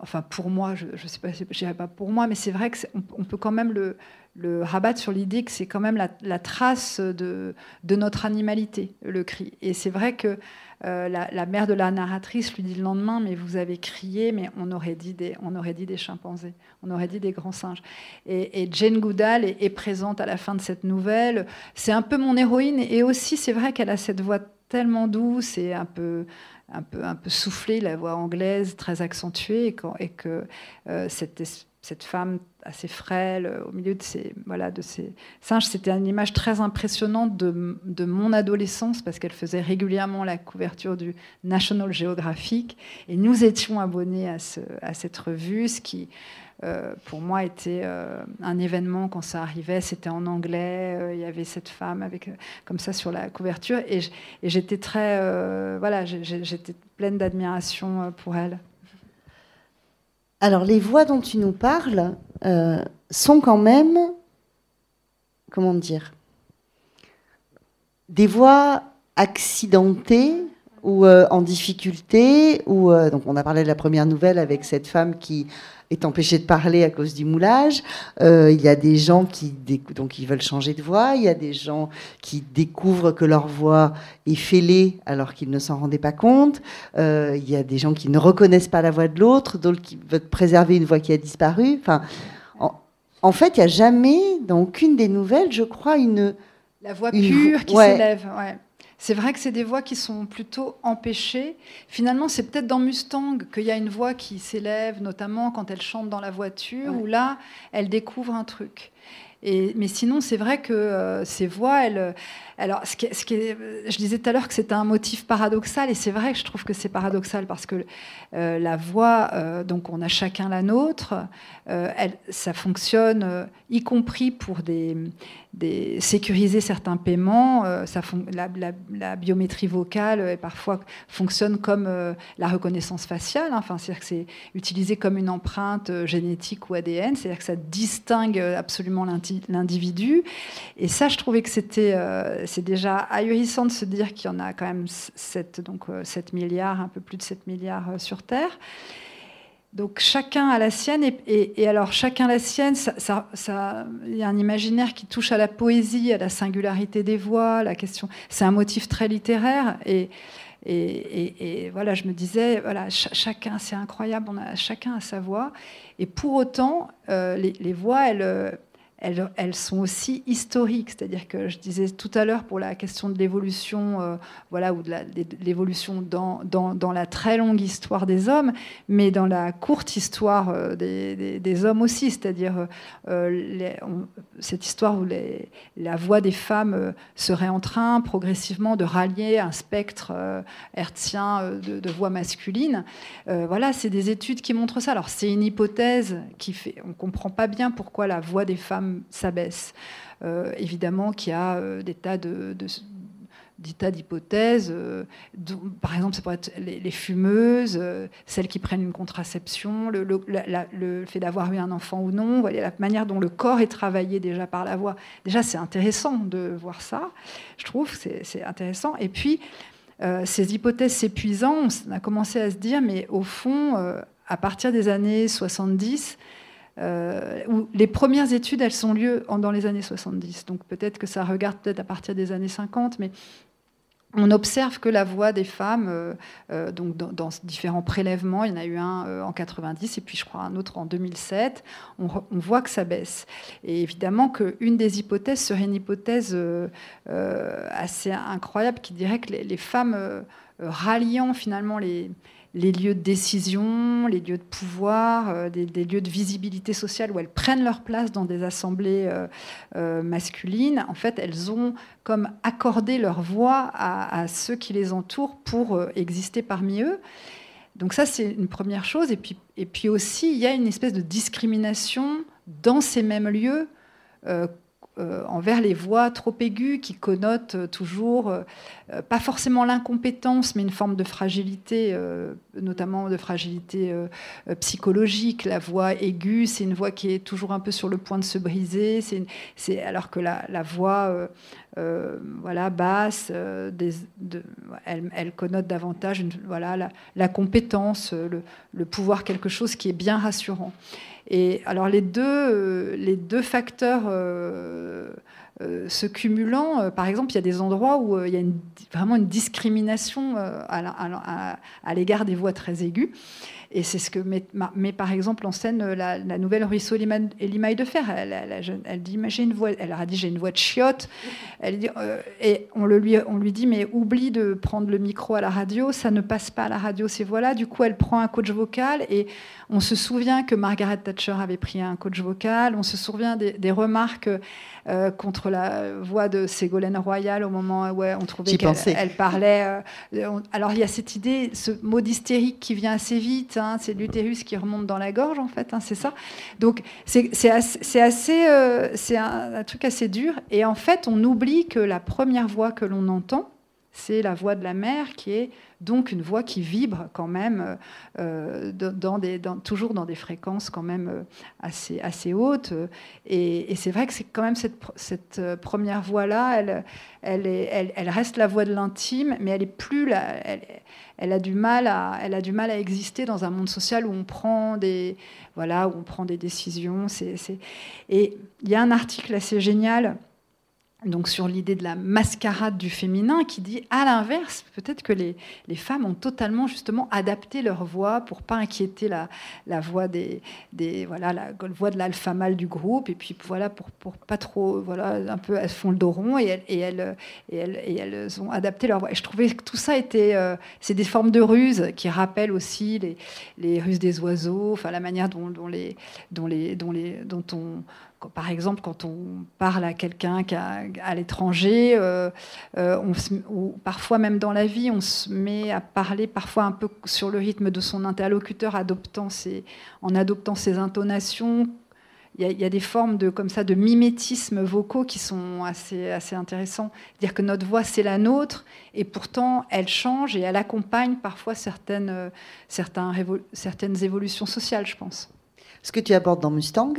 Enfin, pour moi, je ne sais pas, je dirais pas pour moi, mais c'est vrai qu'on on peut quand même le, le rabattre sur l'idée que c'est quand même la, trace de, de, notre animalité, le cri. Et c'est vrai que euh, la, mère de la narratrice lui dit le lendemain, mais vous avez crié, mais on aurait dit des, on aurait dit des chimpanzés, on aurait dit des grands singes. Et, Jane Goodall est, présente à la fin de cette nouvelle. C'est un peu mon héroïne, et aussi c'est vrai qu'elle a cette voix tellement douce et un peu un peu, un peu soufflée, la voix anglaise très accentuée, et, que euh, cette cette femme assez frêle euh, au milieu de ces, voilà, de ces singes. C'était une image très impressionnante de, de mon adolescence parce qu'elle faisait régulièrement la couverture du National Geographic et nous étions abonnés à, ce, à cette revue, ce qui euh, pour moi était euh, un événement quand ça arrivait. C'était en anglais, il y avait cette femme avec comme ça sur la couverture et, j'étais très voilà, j'étais pleine d'admiration pour elle. Alors, les voix dont tu nous parles euh, sont quand même, comment dire, des voix accidentées ou euh, en difficulté. Ou, euh, donc, on a parlé de la première nouvelle avec cette femme qui est empêché de parler à cause du moulage. Euh, il y a des gens qui, donc, ils veulent changer de voix. Il y a des gens qui découvrent que leur voix est fêlée alors qu'ils ne s'en rendaient pas compte. Euh, il y a des gens qui ne reconnaissent pas la voix de l'autre, d'autres qui veulent préserver une voix qui a disparu. Enfin, en, fait, il n'y a jamais, dans aucune des nouvelles, je crois, une... La voix pure qui s'élève. Ouais. C'est vrai que c'est des voix qui sont plutôt empêchées. Finalement, c'est peut-être dans Mustang qu'il y a une voix qui s'élève, notamment quand elle chante dans la voiture, où là, elle découvre un truc. Et, mais sinon, c'est vrai que euh, ces voix, elles, alors, ce qui, est, je disais tout à l'heure que c'était un motif paradoxal, et c'est vrai que je trouve que c'est paradoxal parce que euh, la voix, euh, donc on a chacun la nôtre, euh, elle, ça fonctionne, y compris pour des, sécuriser certains paiements. ça la, la, biométrie vocale parfois fonctionne comme la reconnaissance faciale, hein. enfin, c'est-à-dire que c'est utilisé comme une empreinte génétique ou ADN, c'est-à-dire que ça distingue absolument l'individu. Et ça, je trouvais que c'était c'est déjà ahurissant de se dire qu'il y en a quand même 7, donc, 7 milliards, un peu plus de 7 milliards sur Terre. Donc chacun a la sienne, et, alors chacun la sienne, il y a un imaginaire qui touche à la poésie, à la singularité des voix, la question. C'est un motif très littéraire, et, voilà, je me disais, voilà, chacun, c'est incroyable, chacun a sa voix, et pour autant, euh, les, voix, elles elles, sont aussi historiques. C'est-à-dire que je disais tout à l'heure pour la question de l'évolution, euh, voilà, ou de l'évolution dans, dans, la très longue histoire des hommes, mais dans la courte histoire euh, des, hommes aussi. C'est-à-dire euh, cette histoire où la voix des femmes serait en train progressivement de rallier un spectre hertzien de, voix masculine. voilà, c'est des études qui montrent ça. Alors c'est une hypothèse qui fait, on comprend pas bien pourquoi la voix des femmes s'abaisse. Euh, évidemment qu'il y a euh, des tas de, d'hypothèses. Euh, par exemple, ça pourrait être les, fumeuses, celles qui prennent une contraception, le, fait d'avoir eu un enfant ou non, voyez, la manière dont le corps est travaillé déjà par la voix. Déjà, c'est intéressant de voir ça, je trouve, c'est intéressant. Et puis, ces hypothèses s'épuisant, on a commencé à se dire, mais au fond, à partir des années 70, euh, où les premières études, elles sont lieu dans les années 70. Donc peut-être que ça regarde peut-être à partir des années 50, mais on observe que la voix des femmes, euh, euh, donc dans, différents prélèvements, il y en a eu un en 90 et puis je crois un autre en 2007, on, voit que ça baisse. Et évidemment qu'une des hypothèses serait une hypothèse assez incroyable qui dirait que les femmes ralliant finalement les, les lieux de décision, les lieux de pouvoir, euh, des, lieux de visibilité sociale où elles prennent leur place dans des assemblées euh, euh, masculines, en fait, elles ont comme accordé leur voix à, ceux qui les entourent pour exister parmi eux. Donc ça, c'est une première chose. Et puis, et puis aussi, il y a une espèce de discrimination dans ces mêmes lieux euh, envers les voix trop aiguës qui connotent euh, toujours, euh, pas forcément l'incompétence, mais une forme de fragilité, notamment de fragilité psychologique. La voix aiguë, c'est une voix qui est toujours un peu sur le point de se briser, c'est, alors que la, voix voilà, basse, elle, connote davantage voilà, la, compétence, le, le, pouvoir, quelque chose qui est bien rassurant. Et alors les deux, euh, les deux facteurs euh, euh, se cumulant, par exemple, il y a des endroits où il y a vraiment une discrimination à l'égard des voix très aiguës. Et c'est ce que met, met, par exemple en scène euh, la, nouvelle Ruisseau et limaille de fer. Elle, elle, dit, j'ai une voix, elle a dit j'ai une voix de chiotte. Elle dit, euh, et on, le lui, on lui dit mais oublie de prendre le micro à la radio, ça ne passe pas à la radio ces voix-là. Du coup, elle prend un coach vocal et on se souvient que Margaret Thatcher avait pris un coach vocal. On se souvient des, remarques euh, contre la voix de Ségolène Royal au moment où on trouvait qu'elle parlait. alors il y a cette idée, ce mot d'hystérique qui vient assez vite. Hein, c'est l'utérus qui remonte dans la gorge, en fait, hein, c'est ça. Donc, c'est assez, euh, c'est un, truc assez dur. Et en fait, on oublie que la première voix que l'on entend, c'est la voix de la mère qui est donc une voix qui vibre quand même, euh, toujours dans des fréquences quand même euh, assez, assez hautes. Et, c'est vrai que c'est quand même cette, première voix-là, elle, reste la voix de l'intime, mais elle est plus la, elle a du mal à exister dans un monde social où on prend des, voilà, où on prend des décisions. Et il y a un article assez génial donc sur l'idée de la mascarade du féminin, qui dit à l'inverse, peut-être que les, les, femmes ont totalement justement adapté leur voix pour pas inquiéter la, la voix des, des, voilà la, voix de l'alpha mâle du groupe, et puis voilà pour, pour pas trop voilà un peu elles font le dos rond et elles, et elles, et elles, ont adapté leur voix. Et je trouvais que tout ça était euh, c'est des formes de ruses qui rappellent aussi les, les ruses des oiseaux, enfin la manière dont, dont les dont les dont les dont on par exemple, quand on parle à quelqu'un à l'étranger, euh, euh, ou parfois même dans la vie, on se met à parler parfois un peu sur le rythme de son interlocuteur, adoptant en adoptant ses intonations. Il y, a, des formes de, comme ça, de mimétisme vocaux qui sont assez, assez intéressants. Dire que notre voix, c'est la nôtre, et pourtant, elle change et elle accompagne parfois certaines, certaines évolutions sociales, je pense. Ce que tu abordes dans Mustang,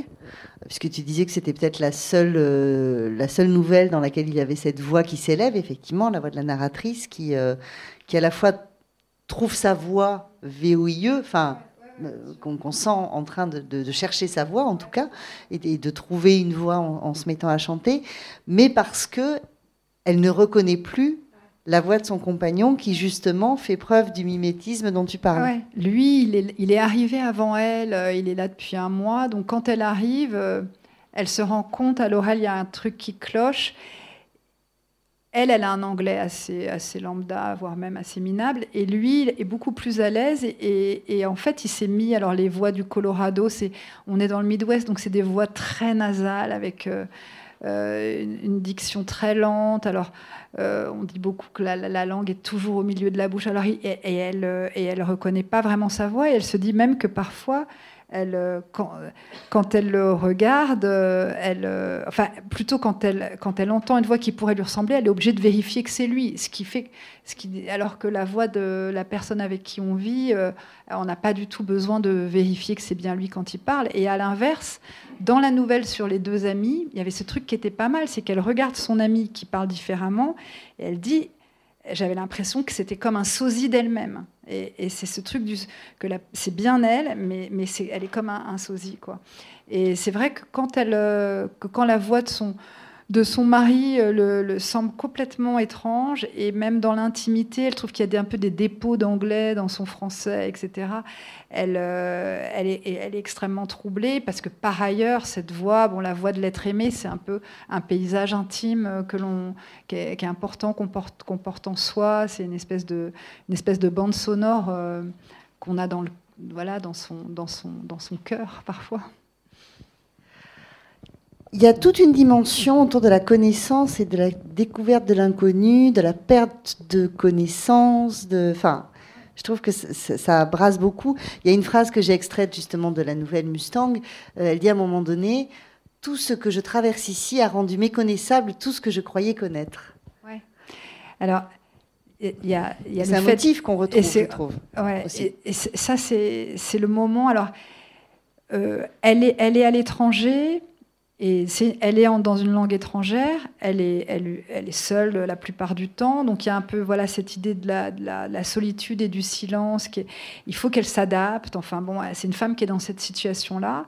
puisque tu disais que c'était peut-être la seule, euh, la seule nouvelle dans laquelle il y avait cette voix qui s'élève, effectivement, la voix de la narratrice, qui, euh, à la fois trouve sa voix VOIE, enfin, euh, qu'on sent en train de, chercher sa voix, en tout cas, et, de trouver une voix en, se mettant à chanter, mais parce que elle ne reconnaît plus la voix de son compagnon qui justement fait preuve du mimétisme dont tu parles. Lui, il est, il arrivé avant elle, euh, il est là depuis un mois, donc quand elle arrive, euh, elle se rend compte à l'oreille, il y a un truc qui cloche. Elle, elle a un anglais assez, assez lambda, voire même assez minable, et lui est beaucoup plus à l'aise. Et, en fait, il s'est mis. Alors, les voix du Colorado, c'est, on est dans le Midwest, donc c'est des voix très nasales avec euh, une, diction très lente. Alors, euh, on dit beaucoup que la, langue est toujours au milieu de la bouche. Alors, et, elle, euh, et elle reconnaît pas vraiment sa voix. Et elle se dit même que parfois, elle, euh, quand, elle le regarde, elle, enfin, plutôt quand elle, quand elle entend une voix qui pourrait lui ressembler, elle est obligée de vérifier que c'est lui. Ce qui fait, ce qui, alors que la voix de la personne avec qui on vit, on n'a pas du tout besoin de vérifier que c'est bien lui quand il parle. Et à l'inverse, dans la nouvelle sur les deux amis, il y avait ce truc qui était pas mal, c'est qu'elle regarde son ami qui parle différemment et elle dit j'avais l'impression que c'était comme un sosie d'elle-même. Et, c'est ce truc du, que c'est bien elle, mais, mais elle est comme un, sosie. Quoi. Et c'est vrai que quand, elle, euh, que quand la voix de son, de son mari euh, le, semble complètement étrange et même dans l'intimité, elle trouve qu'il y a un peu des dépôts d'anglais dans son français, etc. Elle, euh, elle, est, extrêmement troublée parce que par ailleurs, cette voix, bon, la voix de l'être aimé, c'est un peu un paysage intime euh, qui, est, important, qu'on porte, en soi. C'est une espèce de, bande sonore qu'on a dans, son, dans son cœur parfois. Il y a toute une dimension autour de la connaissance et de la découverte de l'inconnu, de la perte de connaissance, de, enfin, je trouve que ça, brasse beaucoup. Il y a une phrase que j'ai extraite justement de la nouvelle Mustang. Euh, elle dit à un moment donné Tout ce que je traverse ici a rendu méconnaissable tout ce que je croyais connaître. Ouais. Alors, il y a, y a c'est un motif qu'on retrouve, je trouve. Ouais, et, ça, c'est, le moment. Alors, euh, elle, est, elle est à l'étranger. Et elle est dans une langue étrangère, elle est, seule la plupart du temps, donc il y a un peu voilà cette idée de la, de la, solitude et du silence. Il faut qu'elle s'adapte. Enfin bon, c'est une femme qui est dans cette situation-là.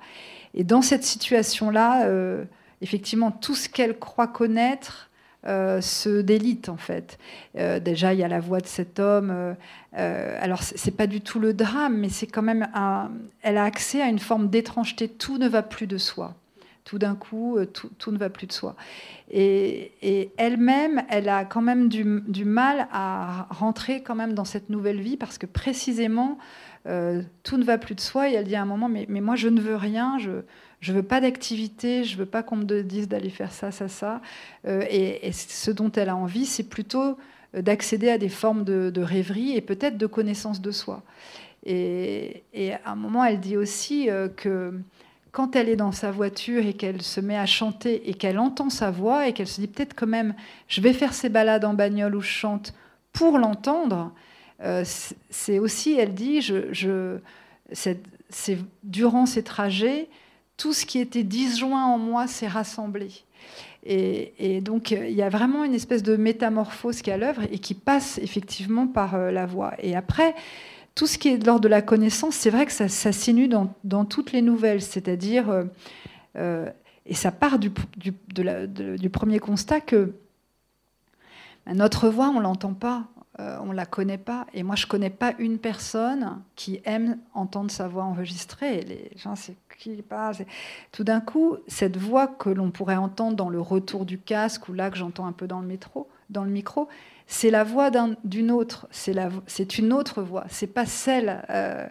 Et dans cette situation-là, euh, effectivement, tout ce qu'elle croit connaître euh, se délite en fait. Euh, déjà, il y a la voix de cet homme. Euh, alors, c'est pas du tout le drame, mais c'est quand même elle a accès à une forme d'étrangeté. Tout ne va plus de soi tout d'un coup, euh, tout, ne va plus de soi. Et, elle-même, elle a quand même du, mal à rentrer quand même dans cette nouvelle vie parce que précisément, euh, tout ne va plus de soi. Et elle dit à un moment, mais, moi, je ne veux rien, je ne veux pas d'activité, je veux pas qu'on me dise d'aller faire ça, ça, ça. Euh, et, ce dont elle a envie, c'est plutôt d'accéder à des formes de, rêverie et peut-être de connaissance de soi. Et, à un moment, elle dit aussi que quand elle est dans sa voiture et qu'elle se met à chanter et qu'elle entend sa voix et qu'elle se dit peut-être quand même, je vais faire ces balades en bagnole où je chante pour l'entendre, euh, c'est aussi, elle dit, je, c'est, durant ces trajets, tout ce qui était disjoint en moi s'est rassemblé. Et, donc, il y a vraiment une espèce de métamorphose qui est à l'œuvre et qui passe effectivement par euh, la voix. Et après, tout ce qui est de l'ordre de la connaissance, c'est vrai que ça, ça dans, toutes les nouvelles, c'est-à-dire, euh, euh, et ça part du, premier constat que bah, notre voix, on l'entend pas, euh, on la connaît pas, et moi je connais pas une personne qui aime entendre sa voix enregistrée. Les gens, c'est qui parle. Tout d'un coup, cette voix que l'on pourrait entendre dans le retour du casque ou là que j'entends un peu dans le métro, dans le micro, c'est la voix d'une autre, c'est une autre voix, c'est pas celle. Euh,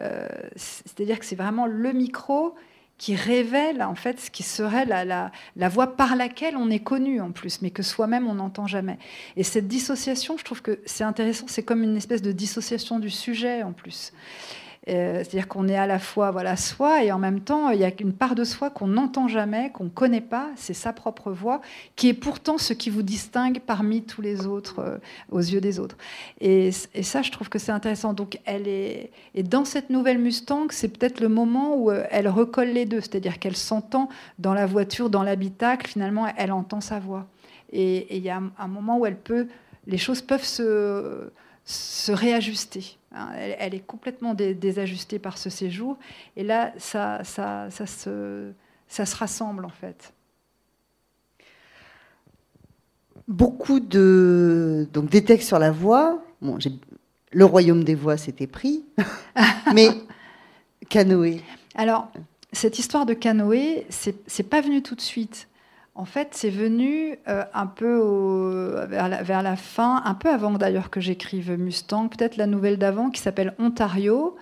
euh, c'est-à-dire que c'est vraiment le micro qui révèle en fait ce qui serait la, la, voix par laquelle on est connu en plus, mais que soi-même on n'entend jamais. Et cette dissociation, je trouve que c'est intéressant, c'est comme une espèce de dissociation du sujet en plus. Euh, c'est-à-dire qu'on est à la fois voilà soi et en même temps il y a une part de soi qu'on n'entend jamais, qu'on ne connaît pas, c'est sa propre voix, qui est pourtant ce qui vous distingue parmi tous les autres euh, aux yeux des autres. Et, ça, je trouve que c'est intéressant. Donc elle est et dans cette nouvelle Mustang, c'est peut-être le moment où euh, elle recolle les deux, c'est-à-dire qu'elle s'entend dans la voiture, dans l'habitacle, finalement elle entend sa voix. Et il y a un moment où elle peut, les choses peuvent se réajuster. Hein. Elle, est complètement désajustée par ce séjour. Et là, ça, ça, ça, se, ça se rassemble, en fait. Beaucoup de. Donc, des textes sur la voix. Bon, le royaume des voix, c'était pris. Mais canoë. Alors, cette histoire de canoë, c'est pas venu tout de suite. En fait, c'est venu euh, un peu vers, la, fin, un peu avant d'ailleurs que j'écrive Mustang, peut-être la nouvelle d'avant qui s'appelle Ontario.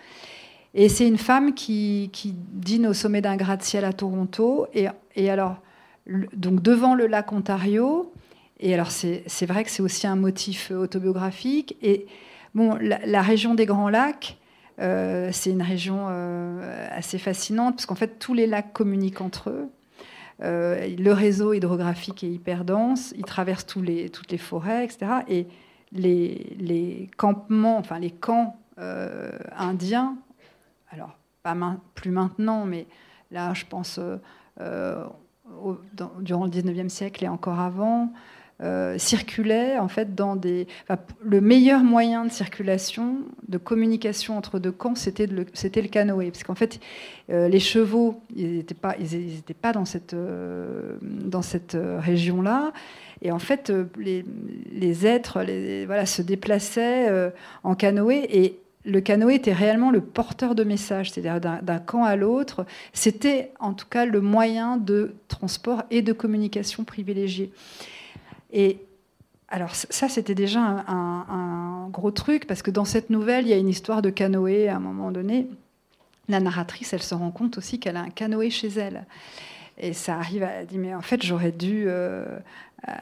Et c'est une femme qui, dîne au sommet d'un gratte-ciel à Toronto. Et, alors, donc devant le lac Ontario, et alors c'est vrai que c'est aussi un motif autobiographique. Et bon, la, région des Grands Lacs, euh, c'est une région euh, assez fascinante parce qu'en fait tous les lacs communiquent entre eux. Euh, le réseau hydrographique est hyper dense, il traverse toutes les forêts, etc. Et les, campements, enfin les camps euh, indiens, alors pas plus maintenant, mais là je pense euh, durant le 19e siècle et encore avant, euh, circulait en fait dans des. le meilleur moyen de circulation, de communication entre deux camps, c'était le, le canoë, parce qu'en fait, euh, les chevaux, ils n'étaient pas, ils, pas dans cette euh, dans cette région-là. Et en fait, les, les êtres voilà, se déplaçaient en canoë et le canoë était réellement le porteur de messages, c'est-à-dire d'un camp à l'autre. C'était en tout cas le moyen de transport et de communication privilégié. Et alors ça, c'était déjà un, gros truc, parce que dans cette nouvelle, il y a une histoire de canoë à un moment donné. La narratrice, elle se rend compte aussi qu'elle a un canoë chez elle. Et ça arrive, elle dit, mais en fait, j'aurais dû... Euh, euh,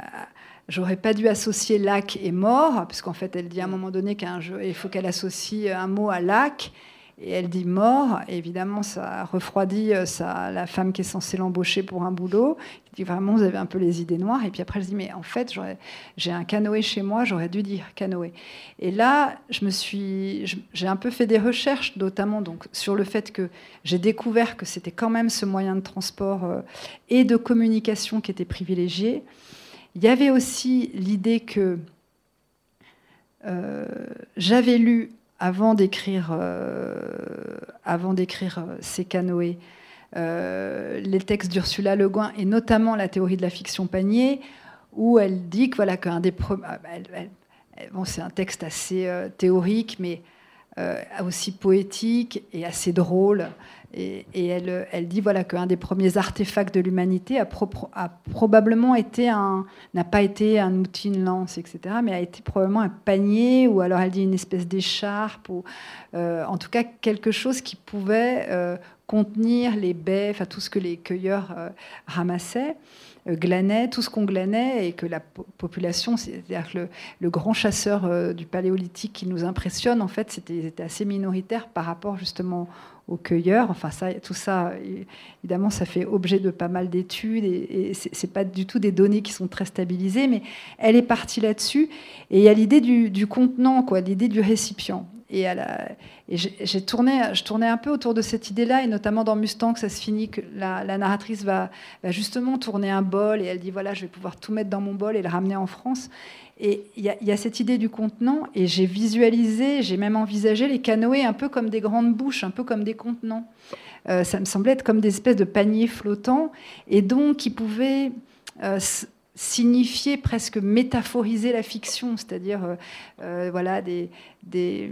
j'aurais pas dû associer lac et mort, puisqu'en fait, elle dit à un moment donné qu'il faut qu'elle associe un mot à lac. Et elle dit mort. évidemment, ça refroidit euh, ça, la femme qui est censée l'embaucher pour un boulot. Elle dit vraiment, vous avez un peu les idées noires. Et puis après, elle dit, mais en fait, j'ai un canoë chez moi, j'aurais dû dire canoë. Et là, j'ai un peu fait des recherches, notamment donc sur le fait que j'ai découvert que c'était quand même ce moyen de transport euh, et de communication qui était privilégié. Il y avait aussi l'idée que euh, j'avais lu avant d'écrire euh, avant d'écrire euh, ces canoës, euh, les textes d'Ursula Le Guin et notamment la théorie de la fiction panier, où elle dit que voilà qu'un des ah, bah, bon, c'est un texte assez théorique, mais aussi poétique et assez drôle. Et, elle, dit voilà qu'un des premiers artefacts de l'humanité a, probablement été un n'a pas été un outil, une lance, etc., mais a été probablement un panier ou alors elle dit une espèce d'écharpe ou euh, en tout cas quelque chose qui pouvait euh, contenir les baies, enfin tout ce que les cueilleurs euh, ramassaient glanait, tout ce qu'on glanait, et que la population, c'est-à-dire le, le, grand chasseur du paléolithique qui nous impressionne, en fait, c'était assez minoritaire par rapport justement aux cueilleurs. Enfin, ça, tout ça, évidemment, ça fait objet de pas mal d'études et, et c'est pas du tout des données qui sont très stabilisées, mais elle est partie là-dessus. Et il y a l'idée du, contenant, quoi, l'idée du récipient. Et, j'ai tourné, je tournais un peu autour de cette idée-là, et notamment dans Mustang, ça se finit que la, narratrice va, va, justement tourner un bol, et elle dit voilà, je vais pouvoir tout mettre dans mon bol et le ramener en France. Et il y, a cette idée du contenant, et j'ai visualisé, j'ai même envisagé les canoës un peu comme des grandes bouches, un peu comme des contenants. Euh, ça me semblait être comme des espèces de paniers flottants, et donc qui pouvaient euh, signifier, presque métaphoriser la fiction, c'est-à-dire euh, voilà, des, des,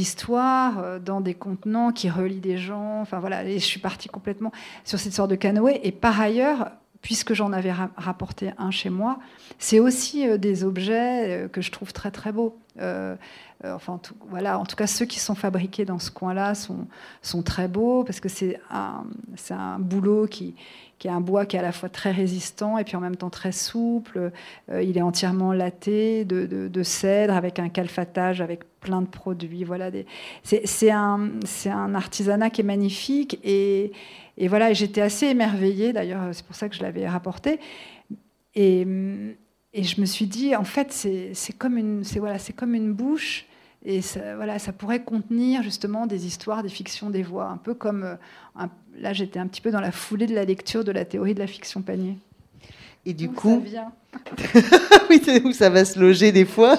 histoires dans des contenants qui relient des gens. Enfin voilà, et je suis partie complètement sur cette sorte de canoë. Et par ailleurs, puisque j'en avais rapporté un chez moi, c'est aussi euh, des objets euh, que je trouve très très beaux. Euh, enfin, en tout, voilà, en tout cas, ceux qui sont fabriqués dans ce coin-là sont, sont très beaux parce que c'est un, un boulot qui, qui est un bois qui est à la fois très résistant et puis en même temps très souple. Euh, il est entièrement laté de, cèdre avec un calfatage, avec plein de produits. Voilà, c'est un, artisanat qui est magnifique et, voilà, j'étais assez émerveillée. D'ailleurs, c'est pour ça que je l'avais rapporté. Et, je me suis dit, en fait, c'est comme une, voilà, c'est comme une bouche. Et ça, voilà, ça pourrait contenir justement des histoires, des fictions, des voix, un peu comme euh, là j'étais un petit peu dans la foulée de la lecture de la théorie de la fiction panier. Et du coup, oui, c'est où ça va se loger des fois.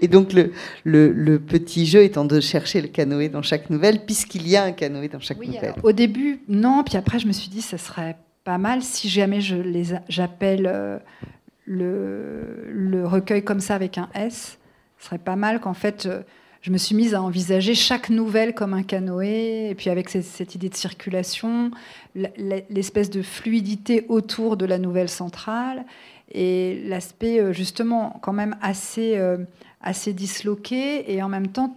Et donc le, le, petit jeu étant de chercher le canoë dans chaque nouvelle, puisqu'il y a un canoë dans chaque nouvelle. au début, non. Puis après, je me suis dit, ça serait pas mal si jamais je les j'appelle euh, le, le recueil comme ça avec un S. Ce serait pas mal qu'en fait je me suis mise à envisager chaque nouvelle comme un canoë, et puis avec cette, idée de circulation, l'espèce de fluidité autour de la nouvelle centrale, et l'aspect euh, justement quand même assez, euh, assez disloqué, et en même temps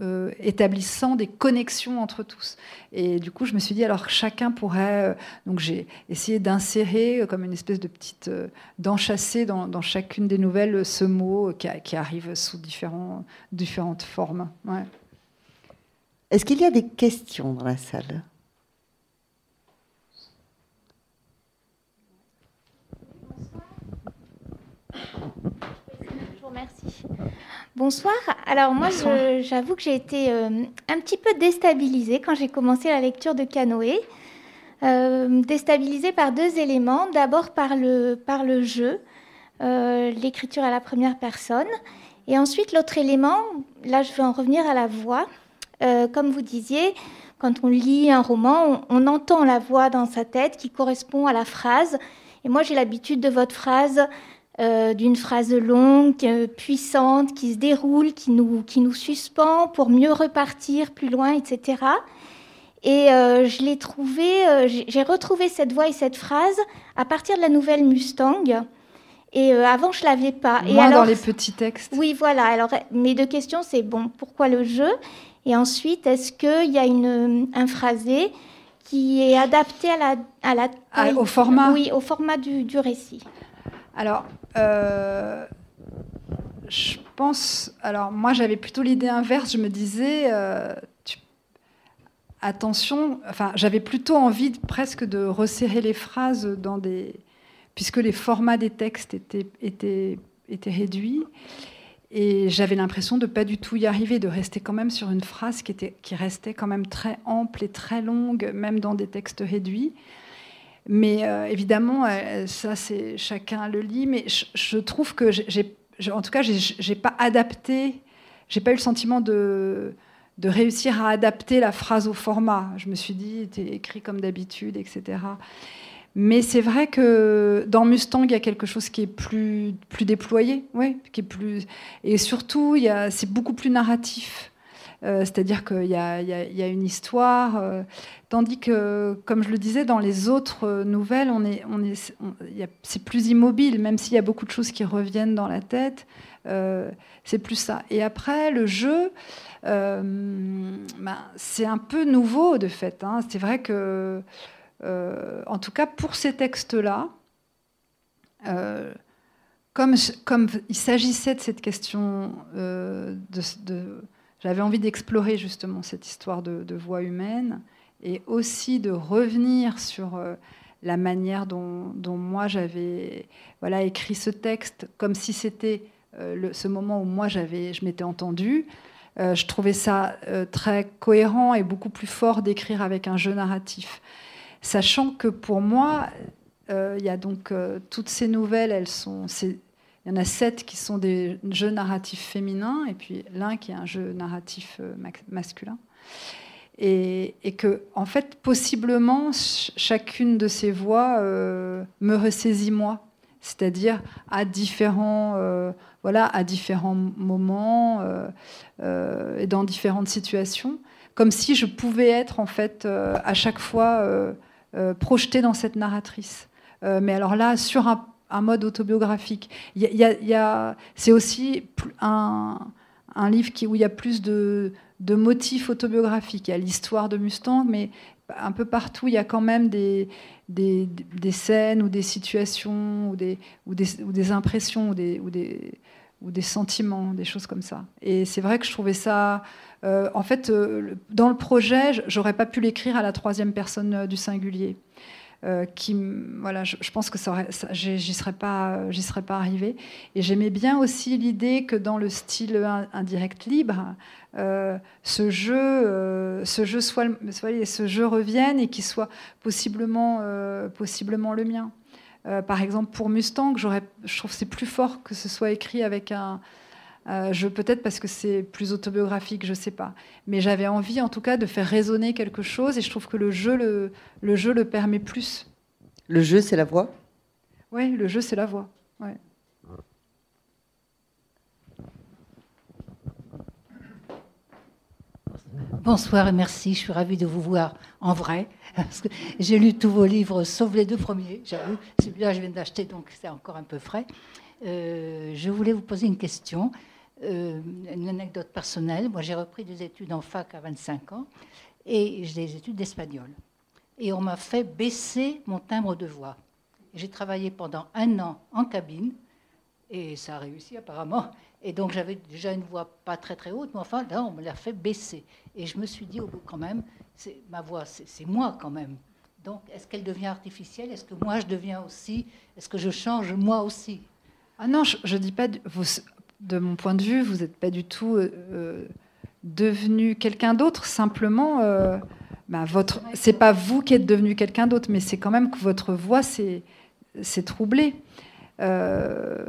euh, établissant des connexions entre tous. Et du coup, je me suis dit, alors chacun pourrait. Euh, donc, j'ai essayé d'insérer euh, comme une espèce de petite. d'enchasser dans, dans, chacune des nouvelles ce mot qui, qui arrive sous différents, différentes formes. Ouais. Est-ce qu'il y a des questions dans la salle? Je vous remercie. Bonsoir. Alors moi, j'avoue que j'ai été euh, un petit peu déstabilisée quand j'ai commencé la lecture de Canoë. Euh, déstabilisée par deux éléments. D'abord par le, par le jeu, euh, l'écriture à la première personne. Et ensuite, l'autre élément, là je vais en revenir à la voix. comme vous disiez, quand on lit un roman, on, entend la voix dans sa tête qui correspond à la phrase. Et moi, j'ai l'habitude de votre phrase euh, d'une phrase longue, euh, puissante, qui se déroule, qui nous, qui nous suspend pour mieux repartir plus loin, etc. Et euh, je l'ai trouvé, j'ai retrouvé cette voix et cette phrase à partir de la nouvelle Mustang. Et avant, je l'avais pas. Moins et alors, dans les petits textes. Oui, voilà. Alors, mes deux questions, c'est bon, pourquoi le jeu? Et ensuite, est-ce qu'il y a une, un phrasé qui est adapté à la, à la ah, au format Oui, au format du, du récit? Alors, je pense. Alors, moi, j'avais plutôt l'idée inverse. Je me disais, euh, attention. Enfin, j'avais plutôt envie presque de resserrer les phrases dans des. Puisque les formats des textes étaient, étaient, étaient réduits. Et j'avais l'impression de pas du tout y arriver, de rester quand même sur une phrase qui, était, qui restait quand même très ample et très longue, même dans des textes réduits. Mais euh, évidemment, euh, ça, c'est chacun le lit. Mais je, trouve que, en tout cas, j'ai pas adapté, j'ai pas eu le sentiment de, réussir à adapter la phrase au format. Je me suis dit, c'était écrit comme d'habitude, etc. Mais c'est vrai que dans Mustang, il y a quelque chose qui est plus, plus déployé, oui, qui est plus, et surtout, c'est beaucoup plus narratif. Euh, c'est-à-dire qu'il y, a une histoire, euh, tandis que, comme je le disais, dans les autres nouvelles, c'est plus immobile, même s'il y a beaucoup de choses qui reviennent dans la tête. Euh, c'est plus ça. Et après, le jeu, ben, c'est un peu nouveau de fait. Hein. C'est vrai que, en tout cas, pour ces textes-là, comme, il s'agissait de cette question de, j'avais envie d'explorer justement cette histoire de, voix humaine et aussi de revenir sur euh, la manière dont, moi j'avais voilà, écrit ce texte, comme si c'était euh, ce moment où moi j'avais, je m'étais entendue. Euh, je trouvais ça très cohérent et beaucoup plus fort d'écrire avec un jeu narratif. Sachant que pour moi, il y a donc toutes ces nouvelles, elles sont, il y en a sept qui sont des jeux narratifs féminins, et puis l'un qui est un jeu narratif euh, masculin. Et, que, en fait, possiblement, chacune de ces voix euh, me ressaisit moi, c'est-à-dire à différents, euh, voilà, à différents moments et dans différentes situations, comme si je pouvais être en fait à chaque fois projetée dans cette narratrice. mais alors là, sur un un mode autobiographique. Il y a, c'est aussi un, livre où il y a plus de, motifs autobiographiques. Il y a l'histoire de Mustang, mais un peu partout, il y a quand même des, scènes ou des situations ou des, impressions ou des sentiments, des choses comme ça. Et c'est vrai que je trouvais ça... Euh, en fait, euh, dans le projet, j'aurais pas pu l'écrire à la troisième personne euh, du singulier. Qui, voilà, je, pense que j'y serais pas, j'y serais pas arrivée. Et j'aimais bien aussi l'idée que dans le style indirect libre, ce jeu, ce jeu soit, ce jeu revienne et qu'il soit possiblement, possiblement le mien. Euh, par exemple, pour Mustang, je trouve que c'est plus fort que ce soit écrit avec un. Euh, je peut-être parce que c'est plus autobiographique, je ne sais pas. Mais j'avais envie, en tout cas, de faire résonner quelque chose, et je trouve que le jeu le, le jeu le permet plus. Le jeu, c'est la voix? Oui, le jeu, c'est la voix. Ouais. Bonsoir et merci. Je suis ravie de vous voir en vrai. J'ai lu tous vos livres, sauf les deux premiers, j'avoue. Celui-là, je viens d'acheter, donc c'est encore un peu frais. Euh, je voulais vous poser une question, euh, une anecdote personnelle. Moi, j'ai repris des études en fac à 25 ans et j'ai des études d'espagnol. Et on m'a fait baisser mon timbre de voix. J'ai travaillé pendant un an en cabine et ça a réussi apparemment. Et donc j'avais déjà une voix pas très très haute, mais enfin là on me l'a fait baisser. Et je me suis dit au bout quand même, ma voix, c'est moi quand même. Donc est-ce qu'elle devient artificielle? Est-ce que moi je deviens aussi? Est-ce que je change moi aussi? Ah non, je, ne dis pas. De mon point de vue, vous n'êtes pas du tout euh, euh, devenu quelqu'un d'autre. Simplement, euh, bah. C'est pas vous qui êtes devenu quelqu'un d'autre, mais c'est quand même que votre voix s'est troublée. Euh,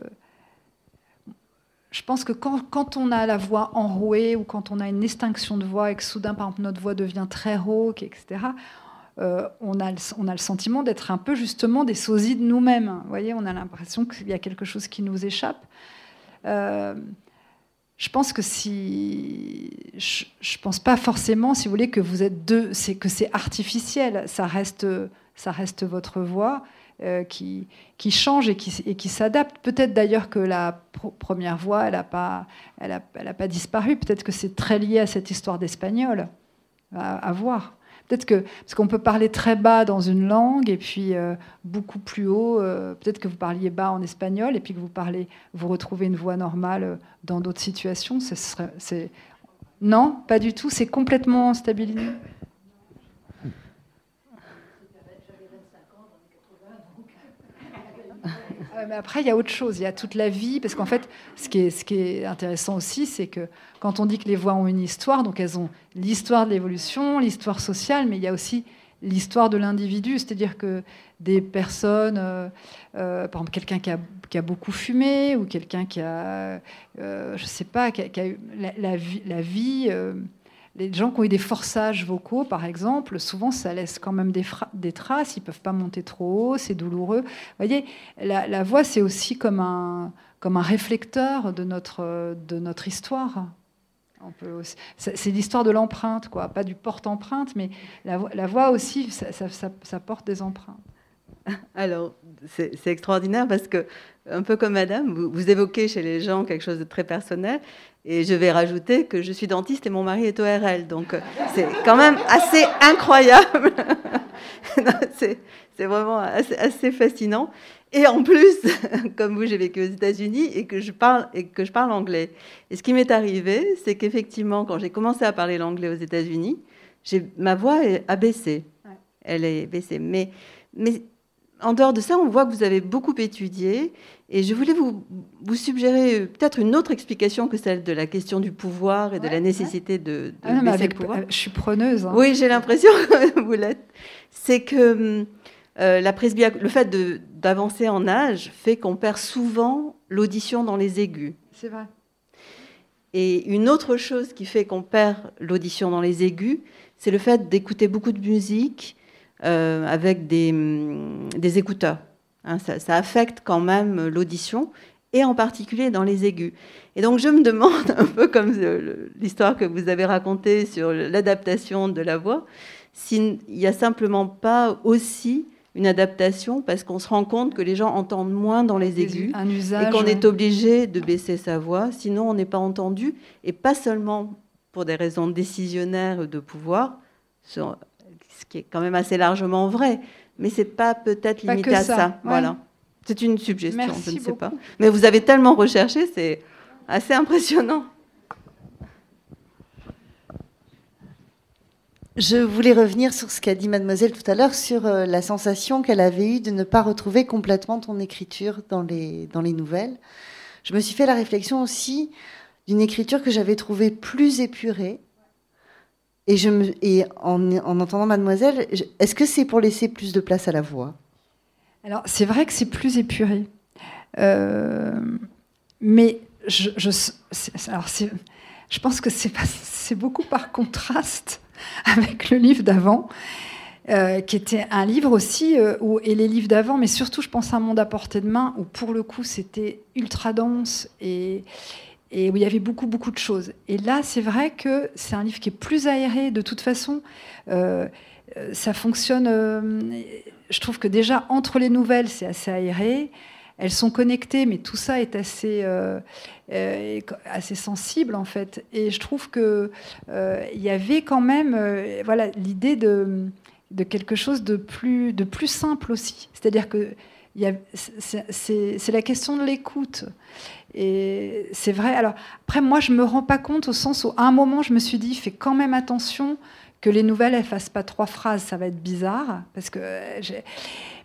je pense que quand, on a la voix enrouée ou quand on a une extinction de voix et que soudain, par exemple, notre voix devient très rauque, etc., on, a le, on, a le, sentiment d'être un peu justement des sosies de nous-mêmes. Vous voyez, on a l'impression qu'il y a quelque chose qui nous échappe. Euh, je pense que si, je, pense pas forcément, si vous voulez, que vous êtes deux, c'est que c'est artificiel. Ça reste, ça reste votre voix. Euh, qui, qui change et qui, et qui s'adapte. Peut-être d'ailleurs que la première voix, elle n'a pas, elle a, elle a pas disparu. Peut-être que c'est très lié à cette histoire d'espagnol. À, voir. Peut-être que parce qu'on peut parler très bas dans une langue et puis euh, beaucoup plus haut. Euh, peut-être que vous parliez bas en espagnol et puis que vous parlez, vous retrouvez une voix normale dans d'autres situations. Non, pas du tout. C'est complètement stabilisé. Mais après, il y a autre chose. Il y a toute la vie. Parce qu'en fait, ce qui, est, intéressant aussi, c'est que quand on dit que les voix ont une histoire, donc elles ont l'histoire de l'évolution, l'histoire sociale, mais il y a aussi l'histoire de l'individu. C'est-à-dire que des personnes, euh, euh, par exemple, quelqu'un qui a, beaucoup fumé ou quelqu'un qui a, euh, je ne sais pas, qui a, eu. La vie les gens qui ont eu des forçages vocaux, par exemple, souvent ça laisse quand même des, traces, ils ne peuvent pas monter trop haut, c'est douloureux. Vous voyez, la, voix, c'est aussi comme un, comme un réflecteur de notre, de notre histoire. C'est l'histoire de l'empreinte, quoi. Pas du porte-empreinte, mais la, voix aussi, ça porte des empreintes. Alors, c'est extraordinaire parce que, un peu comme Madame, vous, vous, évoquez chez les gens quelque chose de très personnel. Et je vais rajouter que je suis dentiste et mon mari est ORL. Donc, c'est quand même assez incroyable. c'est vraiment assez, fascinant. Et en plus, comme vous, j'ai vécu aux États-Unis et que je parle et que je parle anglais. Et ce qui m'est arrivé, c'est qu'effectivement, quand j'ai commencé à parler l'anglais aux États-Unis, ma voix a baissé. Elle est baissée. Mais, mais en dehors de ça, on voit que vous avez beaucoup étudié. Et je voulais vous, vous suggérer peut-être une autre explication que celle de la question du pouvoir et de la nécessité de, de ah avec, pouvoir. Je suis preneuse. Hein. Oui, j'ai l'impression que vous l'êtes. C'est que euh, la le fait d'avancer en âge fait qu'on perd souvent l'audition dans les aigus. C'est vrai. Et une autre chose qui fait qu'on perd l'audition dans les aigus, c'est le fait d'écouter beaucoup de musique euh, avec des, des écouteurs. Hein. ça, affecte quand même l'audition, et en particulier dans les aigus. Et donc je me demande, un peu comme l'histoire que vous avez racontée sur l'adaptation de la voix, s'il n'y a simplement pas aussi une adaptation parce qu'on se rend compte que les gens entendent moins dans les aigus et qu'on est obligé de baisser sa voix, sinon on n'est pas entendu, et pas seulement pour des raisons décisionnaires de pouvoir, ce qui est quand même assez largement vrai. Mais c'est pas peut-être limité à ça. Voilà. C'est une suggestion, je ne sais pas. Mais vous avez tellement recherché, c'est assez impressionnant. Je voulais revenir sur ce qu'a dit mademoiselle tout à l'heure, sur euh, la sensation qu'elle avait eue de ne pas retrouver complètement ton écriture dans les, dans les nouvelles. Je me suis fait la réflexion aussi d'une écriture que j'avais trouvée plus épurée. Et, en, en entendant mademoiselle, est-ce que c'est pour laisser plus de place à la voix? Alors c'est vrai que c'est plus épuré. Euh, mais je, pense que c'est beaucoup par contraste avec le livre d'avant, euh, qui était un livre aussi, euh, et les livres d'avant, mais surtout je pense à un monde à portée de main, où pour le coup c'était ultra dense et, et où il y avait beaucoup, beaucoup de choses. Et là, c'est vrai que c'est un livre qui est plus aéré. De toute façon, euh, ça fonctionne. je trouve que déjà, entre les nouvelles, c'est assez aéré. Elles sont connectées, mais tout ça est assez, euh, assez sensible en fait. Et je trouve euh, il y avait quand même euh, voilà l'idée de, de quelque chose de plus de plus simple aussi. C'est-à-dire que c'est la question de l'écoute. Et c'est vrai. Alors après, moi, je me rends pas compte au sens où à un moment, je me suis dit, fais quand même attention que les nouvelles elles fassent pas trois phrases, ça va être bizarre parce que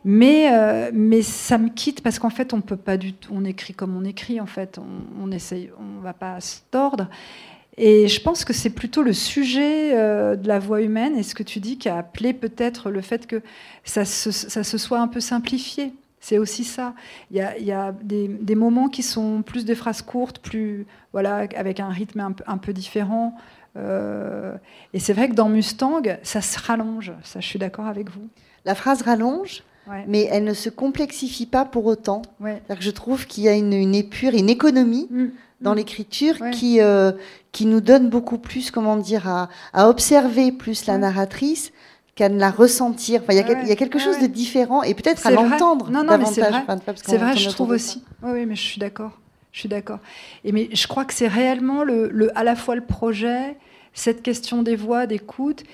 mais, euh, mais ça me quitte parce qu'en fait, on peut pas du tout. On écrit comme on écrit, en fait. On, on essaye, on va pas se tordre. Et je pense que c'est plutôt le sujet euh, de la voix humaine et ce que tu dis qui a appelé peut-être le fait que ça se soit un peu simplifié. C'est aussi ça. Il y a, il y a des, des, moments qui sont plus des phrases courtes, plus voilà, avec un rythme un, un peu différent. Euh, et c'est vrai que dans Mustang, ça se rallonge. Ça, je suis d'accord avec vous. La phrase rallonge, mais elle ne se complexifie pas pour autant. Que je trouve qu'il y a une, une, épure, une économie mm. dans mm. l'écriture qui, euh, qui nous donne beaucoup plus, comment dire, à, à observer plus la narratrice qu'à ne la ressentir. Enfin, il, y a, il y a quelque chose de différent et peut-être à l'entendre non, non, davantage. C'est vrai, je trouve aussi. Oui, mais je suis d'accord. Je suis d'accord. Et mais je crois que c'est réellement le, le, à la fois le projet, cette question des voix, d'écoute.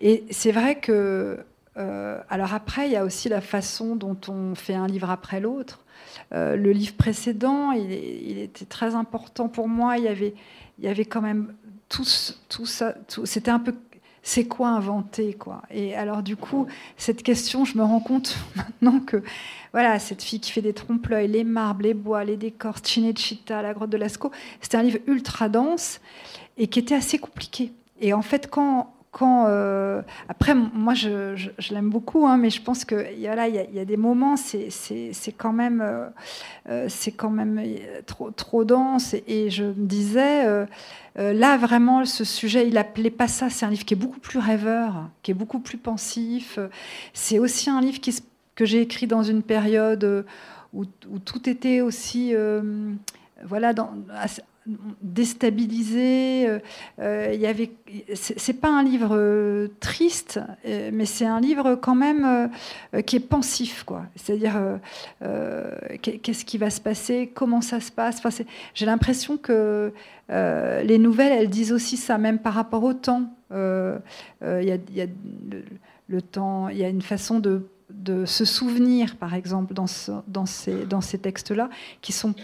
Et c'est vrai que euh, alors après, il y a aussi la façon dont on fait un livre après l'autre. Euh, le livre précédent, il, était très important pour moi. Il y avait, il y avait quand même tout, tout ça. C'était un peu c'est quoi inventer quoi? Et alors du coup, cette question, je me rends compte maintenant que voilà, cette fille qui fait des trompe-l'œil, les marbres, les bois, les décors, Cinecittà, la grotte de Lascaux, c'était un livre ultra dense et qui était assez compliqué. Et en fait, quand quand euh, après moi je, je, l'aime beaucoup hein, mais je pense que il y, a des moments c'est quand même euh, euh, c'est quand même trop trop dense. Et, je me disais euh, euh, là vraiment ce sujet il appelait pas ça c'est un livre qui est beaucoup plus rêveur qui est beaucoup plus pensif. C'est aussi un livre qui que j'ai écrit dans une période où, où tout était aussi voilà dans, déstabilisé. Euh, euh, il y avait, c'est pas un livre euh, triste, mais c'est un livre quand même qui est pensif, quoi. C'est-à-dire qu'est-ce qui va se passer, comment ça se passe. Enfin, j'ai l'impression que les nouvelles, elles disent aussi ça, même par rapport au temps. Il y a, y a le, temps, il y a une façon de, se souvenir, par exemple, dans ces textes-là, qui sont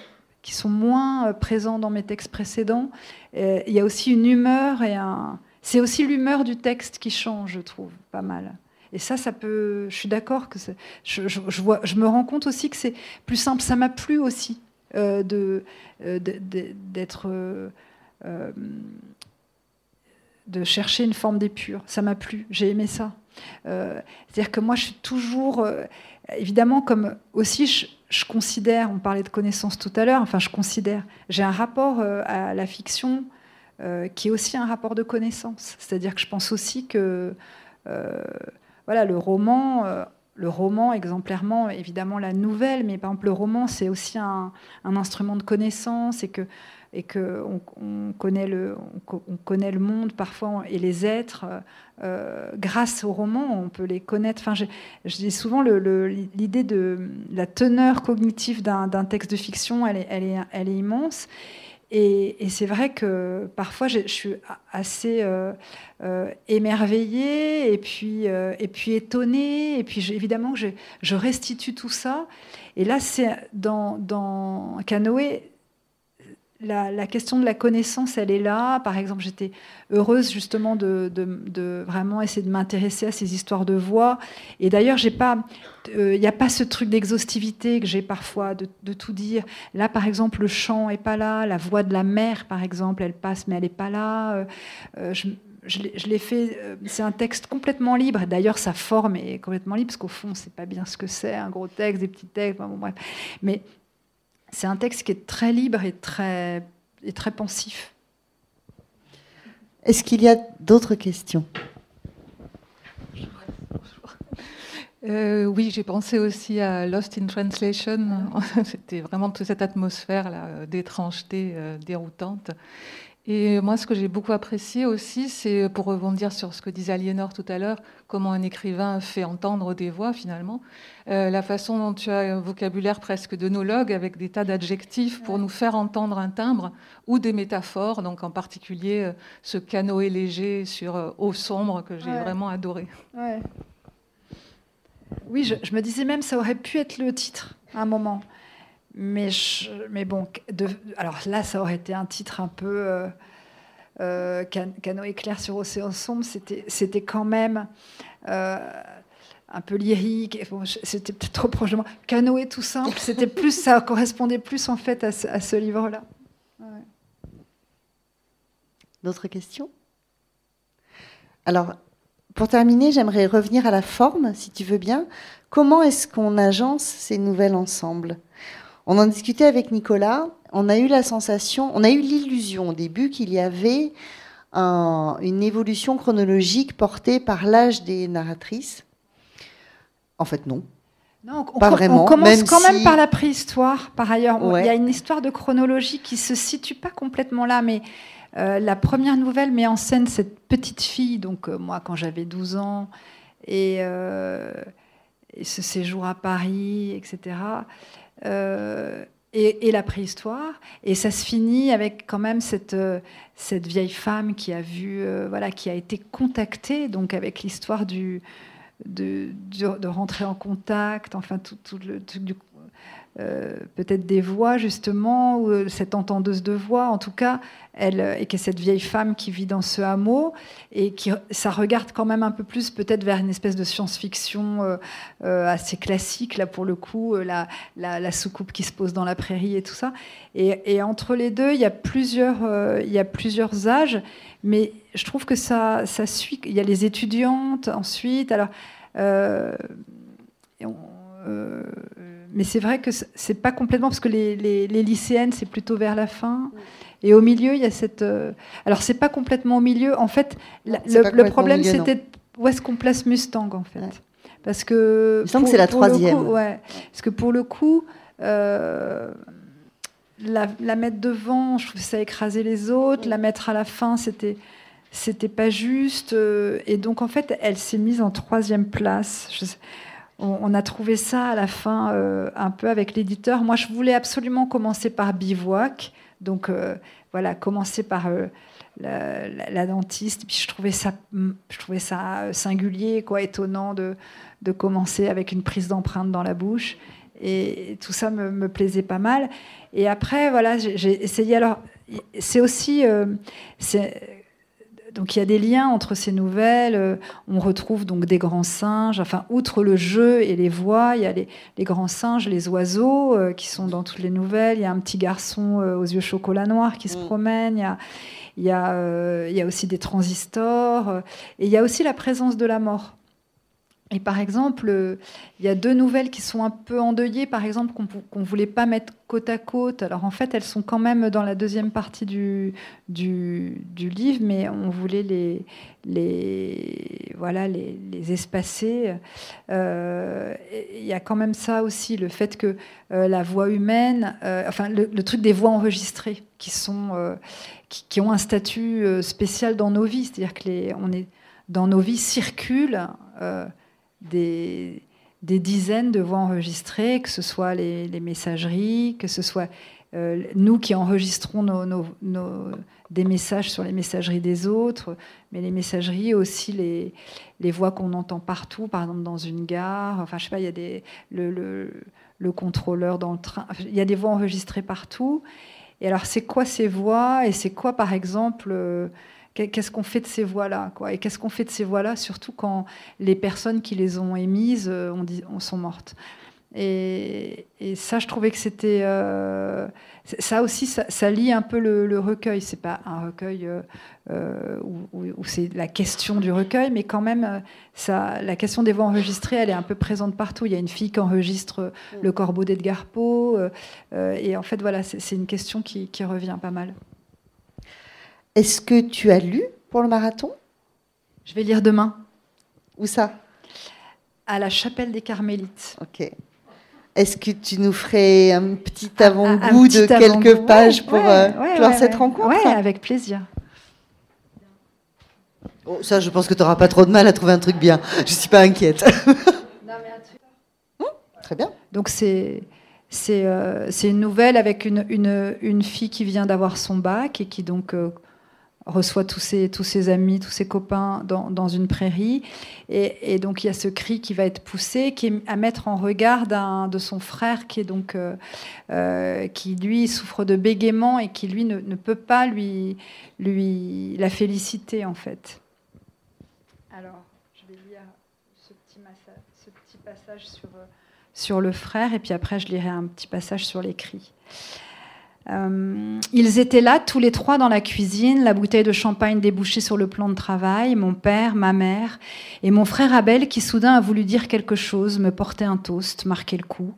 qui sont moins euh, présents dans mes textes précédents. il y a aussi une humeur et un. C'est aussi l'humeur du texte qui change, je trouve, pas mal. Et ça, ça peut. Je suis d'accord que je, je, me rends compte aussi que c'est plus simple. Ça m'a plu aussi euh, de euh, d'être euh, euh, de chercher une forme d'épure. Ça m'a plu. J'ai aimé ça. Euh, c'est-à-dire que moi, je suis toujours évidemment comme aussi je, considère, on parlait de connaissance tout à l'heure, enfin je considère, j'ai un rapport euh, à la fiction euh, qui est aussi un rapport de connaissance. C'est-à-dire que je pense aussi que euh, voilà, le roman, le roman exemplairement, évidemment la nouvelle, mais par exemple le roman c'est aussi un, instrument de connaissance et que et qu'on on connaît, le, on connaît le monde parfois et les êtres euh, grâce au roman, on peut les connaître. Enfin, je, dis souvent l'idée de la teneur cognitive d'un texte de fiction, elle est immense. Et, c'est vrai que parfois je, suis assez euh, euh, émerveillée et puis, et puis étonnée. Et puis évidemment que je, restitue tout ça. Et là, c'est dans, dans Canoë, la, question de la connaissance, elle est là. Par exemple, j'étais heureuse justement de, vraiment essayer de m'intéresser à ces histoires de voix. Et d'ailleurs, pas, il euh, n'y a pas ce truc d'exhaustivité que j'ai parfois de, tout dire. Là, par exemple, le chant est pas là, la voix de la mère, par exemple, elle passe, mais elle n'est pas là. Euh, euh, je, je l'ai fait, c'est un texte complètement libre. D'ailleurs, sa forme est complètement libre, parce qu'au fond, c'est pas bien ce que c'est, un gros texte, des petits textes, bon, bref. Mais c'est un texte qui est très libre et très, et très pensif. Est-ce qu'il y a d'autres questions? Euh, oui, j'ai pensé aussi à Lost in Translation. C'était vraiment toute cette atmosphère d'étrangeté euh, déroutante. Et moi, ce que j'ai beaucoup apprécié aussi, c'est pour rebondir sur ce que disait Aliénor tout à l'heure, comment un écrivain fait entendre des voix finalement, euh, la façon dont tu as un vocabulaire presque de nologue avec des tas d'adjectifs pour nous faire entendre un timbre ou des métaphores, donc en particulier euh, ce canoë léger sur euh, eau sombre que j'ai vraiment adoré. Oui, je, je, me disais même ça aurait pu être le titre à un moment. Mais, bon, alors là, ça aurait été un titre un peu euh, euh Canoë clair sur océan sombre. C'était quand même euh, un peu lyrique. c'était peut-être trop proche de moi. Canoë tout simple, c'était plus, ça correspondait plus en fait à ce, livre-là. D'autres questions? Alors, pour terminer, j'aimerais revenir à la forme, si tu veux bien. Comment est-ce qu'on agence ces nouvelles ensembles? On en discutait avec Nicolas. On a eu la sensation, on a eu l'illusion au début qu'il y avait une évolution chronologique portée par l'âge des narratrices. En fait, non. Non, on, pas vraiment. On commence quand même par la préhistoire. Par ailleurs, il y a une histoire de chronologie qui se situe pas complètement là, mais euh, la première nouvelle met en scène cette petite fille. Donc euh, moi, quand j'avais 12 ans, euh, et, ce séjour à Paris, etc. Euh, et, la préhistoire. Et ça se finit avec quand même cette, euh, cette vieille femme qui a vu, euh, voilà, qui a été contactée, donc avec l'histoire du, de, de, rentrer en contact, enfin tout, tout le truc du euh, peut-être des voix justement, ou euh, cette entendeuse de voix, en tout cas, elle, et que cette vieille femme qui vit dans ce hameau, et qui, ça regarde quand même un peu plus peut-être vers une espèce de science-fiction euh, assez classique, là pour le coup, la, la, soucoupe qui se pose dans la prairie et tout ça. Et, entre les deux, il y a plusieurs, il y a plusieurs âges, mais je trouve que ça, ça suit. Il y a les étudiantes ensuite, alors. Mais c'est vrai que c'est pas complètement parce que les, lycéennes c'est plutôt vers la fin. Et au milieu, il y a cette. Euh, alors, c'est pas complètement au milieu. En fait, le, problème, c'était où est-ce qu'on place Mustang, en fait? Parce que. Il semble que c'est la troisième. ouais. Parce que pour le coup, euh, la, la, mettre devant, je trouve ça écraser les autres. La mettre à la fin, c'était. C'était pas juste. Euh, et donc, en fait, elle s'est mise en troisième place. Je sais, on, a trouvé ça à la fin euh, un peu avec l'éditeur. Moi, je voulais absolument commencer par Bivouac. Donc, euh, voilà, commencer par euh, la, dentiste. Puis, je trouvais ça, je trouvais ça singulier, quoi, étonnant de, de commencer avec une prise d'empreinte dans la bouche. Et tout ça me, me, plaisait pas mal. Et après, voilà, j'ai essayé. Alors, c'est aussi. Donc il y a des liens entre ces nouvelles. Euh, on retrouve donc des grands singes. Enfin, outre le jeu et les voix, il y a les, grands singes, les oiseaux euh, qui sont dans toutes les nouvelles. Il y a un petit garçon euh, aux yeux chocolat noir qui se mm. promène. Il y, a, il y a aussi des transistors. et il y a aussi la présence de la mort. Et par exemple, euh, il y a deux nouvelles qui sont un peu endeuillées, par exemple, qu'on ne voulait pas mettre côte à côte. Alors en fait, elles sont quand même dans la deuxième partie du, livre, mais on voulait les, voilà, les espacer. Euh, il y a quand même ça aussi, le fait que euh, la voix humaine, enfin le, truc des voix enregistrées, qui, sont, qui, ont un statut spécial dans nos vies, c'est-à-dire que les, on est, dans nos vies circulent des, dizaines de voix enregistrées, que ce soit les, messageries, que ce soit nous qui enregistrons des messages sur les messageries des autres, mais les messageries aussi les, les voix qu'on entend partout, par exemple dans une gare. Enfin, je sais pas, il y a des, le, le, contrôleur dans le train. Il y a des voix enregistrées partout. Et alors, c'est quoi ces voix? Et c'est quoi, par exemple, Qu'est-ce qu'on fait de ces voix-là Et qu'est-ce qu'on fait de ces voix-là, surtout quand les personnes qui les ont émises euh, on sont mortes? Et, ça, je trouvais que c'était. Euh, ça aussi, ça, lie un peu le, recueil. C'est pas un recueil euh, où, c'est la question du recueil, mais quand même, ça, la question des voix enregistrées, elle est un peu présente partout. Il y a une fille qui enregistre Le Corbeau d'Edgar Poe. et en fait, voilà, c'est une question qui revient pas mal. Est-ce que tu as lu pour le marathon? Je vais lire demain. Où ça? À la chapelle des Carmélites. Ok. Est-ce que tu nous ferais un petit avant-goût de quelques pages pour euh, clore cette rencontre? Oui, avec plaisir. Oh, ça, je pense que tu n'auras pas trop de mal à trouver un truc bien. Je ne suis pas inquiète. non, mais un truc... Hum, très bien. Donc c'est euh, une nouvelle avec une, une, une, fille qui vient d'avoir son bac et qui donc euh, reçoit tous ses, tous ses amis, tous ses copains dans, dans une prairie. Et, donc il y a ce cri qui va être poussé, qui est à mettre en regard de son frère qui est donc euh, euh, qui lui souffre de bégaiement et qui lui ne, ne, peut pas lui, lui la féliciter en fait. Alors je vais lire ce petit, ce petit passage sur, sur le frère et puis après je lirai un petit passage sur les cris. Euh, ils étaient là, tous les trois, dans la cuisine, la bouteille de champagne débouchée sur le plan de travail, mon père, ma mère, et mon frère Abel qui soudain a voulu dire quelque chose, me porter un toast, marquer le coup.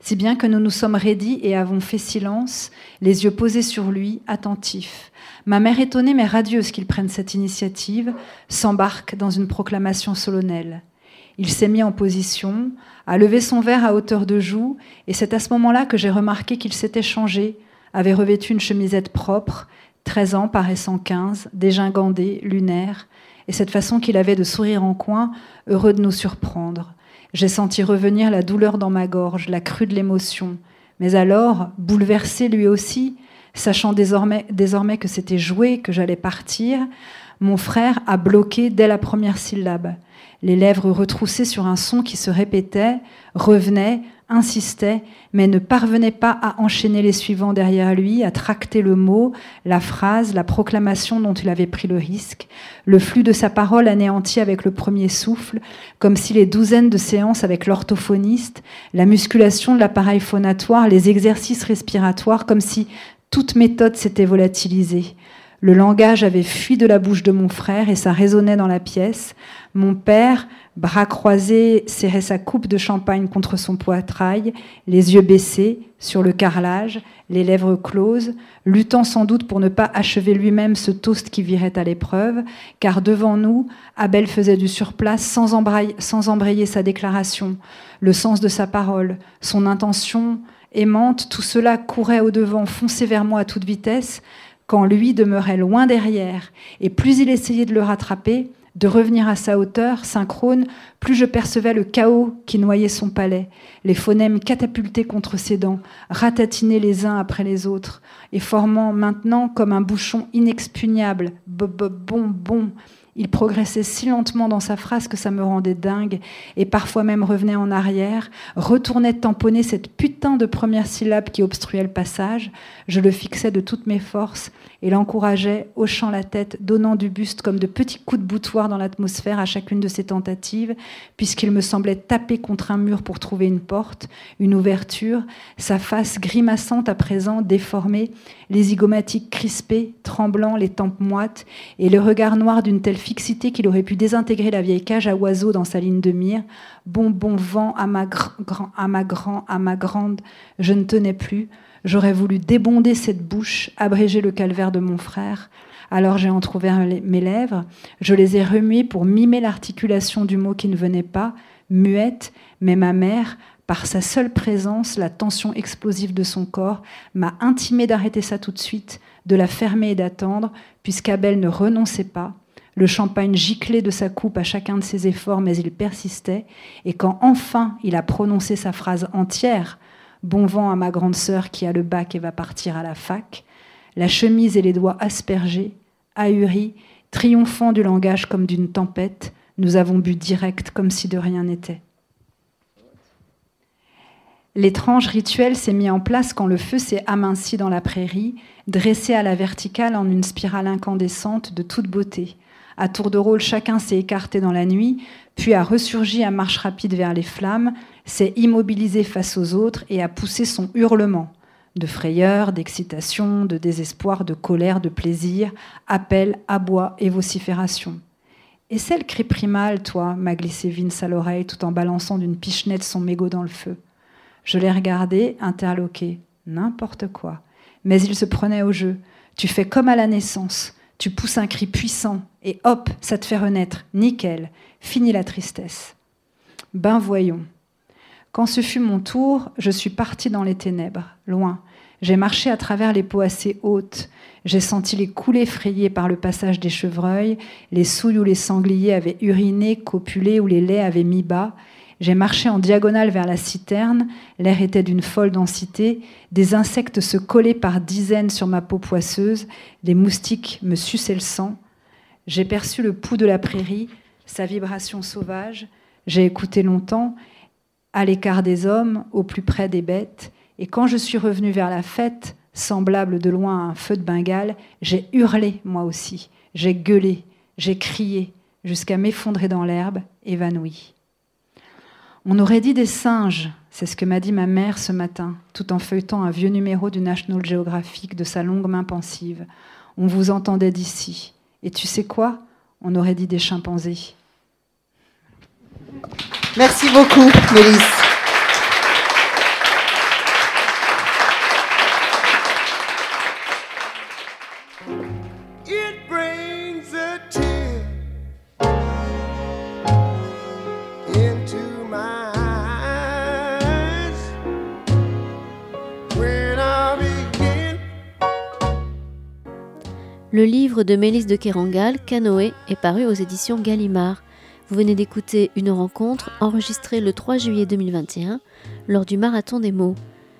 Si bien que nous nous sommes raidis et avons fait silence, les yeux posés sur lui, attentifs. Ma mère étonnée mais radieuse qu'il prenne cette initiative, s'embarque dans une proclamation solennelle. Il s'est mis en position, a levé son verre à hauteur de joue, et c'est à ce moment-là que j'ai remarqué qu'il s'était changé, avait revêtu une chemisette propre, 13 ans paraissant 15, dégingandé, lunaire, et cette façon qu'il avait de sourire en coin, heureux de nous surprendre. J'ai senti revenir la douleur dans ma gorge, la crue de l'émotion. Mais alors, bouleversé lui aussi, sachant désormais, désormais que c'était joué, que j'allais partir, mon frère a bloqué dès la première syllabe. Les lèvres retroussées sur un son qui se répétait, revenait, insistait, mais ne parvenait pas à enchaîner les suivants derrière lui, à tracter le mot, la phrase, la proclamation dont il avait pris le risque, le flux de sa parole anéanti avec le premier souffle, comme si les douzaines de séances avec l'orthophoniste, la musculation de l'appareil phonatoire, les exercices respiratoires, comme si toute méthode s'était volatilisée. Le langage avait fui de la bouche de mon frère et ça résonnait dans la pièce. Mon père, bras croisés, serrait sa coupe de champagne contre son poitrail, les yeux baissés, sur le carrelage, les lèvres closes, luttant sans doute pour ne pas achever lui-même ce toast qui virait à l'épreuve, car devant nous, Abel faisait du surplace sans embrayer, sa déclaration, le sens de sa parole, son intention aimante, tout cela courait au-devant, fonçait vers moi à toute vitesse, quand lui demeurait loin derrière, et plus il essayait de le rattraper, de revenir à sa hauteur, synchrone, plus je percevais le chaos qui noyait son palais, les phonèmes catapultés contre ses dents, ratatinés les uns après les autres, et formant maintenant comme un bouchon inexpugnable, bon, bon, il progressait si lentement dans sa phrase que ça me rendait dingue, et parfois même revenait en arrière, retournait tamponner cette putain de première syllabe qui obstruait le passage. Je le fixais de toutes mes forces et l'encourageait, hochant la tête, donnant du buste comme de petits coups de boutoir dans l'atmosphère à chacune de ses tentatives, puisqu'il me semblait taper contre un mur pour trouver une porte, une ouverture, sa face grimaçante à présent, déformée, les zygomatiques crispés, tremblants, les tempes moites, et le regard noir d'une telle fixité qu'il aurait pu désintégrer la vieille cage à oiseaux dans sa ligne de mire. Bon, bon vent à ma, à ma grand, à ma grande, je ne tenais plus. J'aurais voulu débonder cette bouche, abréger le calvaire de mon frère. Alors j'ai entr'ouvert mes lèvres, je les ai remuées pour mimer l'articulation du mot qui ne venait pas, muette, mais ma mère, par sa seule présence, la tension explosive de son corps, m'a intimé d'arrêter ça tout de suite, de la fermer et d'attendre, puisqu'Abel ne renonçait pas. Le champagne giclait de sa coupe à chacun de ses efforts, mais il persistait, et quand enfin il a prononcé sa phrase entière, Bon vent à ma grande sœur qui a le bac et va partir à la fac. La chemise et les doigts aspergés, ahuris, triomphant du langage comme d'une tempête, nous avons bu direct comme si de rien n'était. L'étrange rituel s'est mis en place quand le feu s'est aminci dans la prairie, dressé à la verticale en une spirale incandescente de toute beauté. À tour de rôle, chacun s'est écarté dans la nuit, puis a ressurgi à marche rapide vers les flammes, s'est immobilisé face aux autres et a poussé son hurlement de frayeur, d'excitation, de désespoir, de colère, de plaisir, appel, abois et vocifération. Et celle cri primal, toi, m'a glissé Vince à l'oreille tout en balançant d'une pichenette son mégot dans le feu. Je l'ai regardé, interloqué. N'importe quoi. Mais il se prenait au jeu. Tu fais comme à la naissance. Tu pousses un cri puissant et hop, ça te fait renaître. Nickel. Fini la tristesse. Ben voyons. Quand ce fut mon tour, je suis parti dans les ténèbres, loin. J'ai marché à travers les peaux assez hautes. J'ai senti les coulées frayées par le passage des chevreuils, les souilles où les sangliers avaient uriné, copulé, où les laits avaient mis bas, j'ai marché en diagonale vers la citerne, l'air était d'une folle densité, des insectes se collaient par dizaines sur ma peau poisseuse, des moustiques me suçaient le sang. J'ai perçu le pouls de la prairie, sa vibration sauvage, j'ai écouté longtemps, à l'écart des hommes, au plus près des bêtes, et quand je suis revenu vers la fête, semblable de loin à un feu de Bengale, j'ai hurlé moi aussi, j'ai gueulé, j'ai crié, jusqu'à m'effondrer dans l'herbe, évanoui. On aurait dit des singes, c'est ce que m'a dit ma mère ce matin, tout en feuilletant un vieux numéro du National Geographic de sa longue main pensive. On vous entendait d'ici. Et tu sais quoi? On aurait dit des chimpanzés. Merci beaucoup, Mélisse. Le livre de Mélisse de Kérangal, Canoë, est paru aux éditions Gallimard. Vous venez d'écouter une rencontre enregistrée le 3 juillet 2021 lors du Marathon des mots.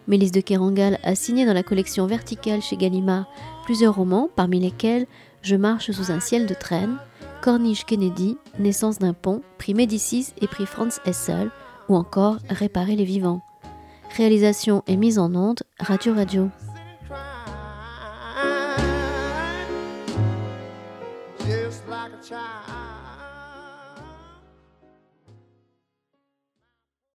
Mélisse de Kérangal a signé dans la collection verticale chez Gallimard plusieurs romans, parmi lesquels Je marche sous un ciel de traîne, Corniche Kennedy, Naissance d'un pont, prix Médicis et prix Franz Hessel, ou encore Réparer les vivants. Réalisation et mise en onde, Radio Radio.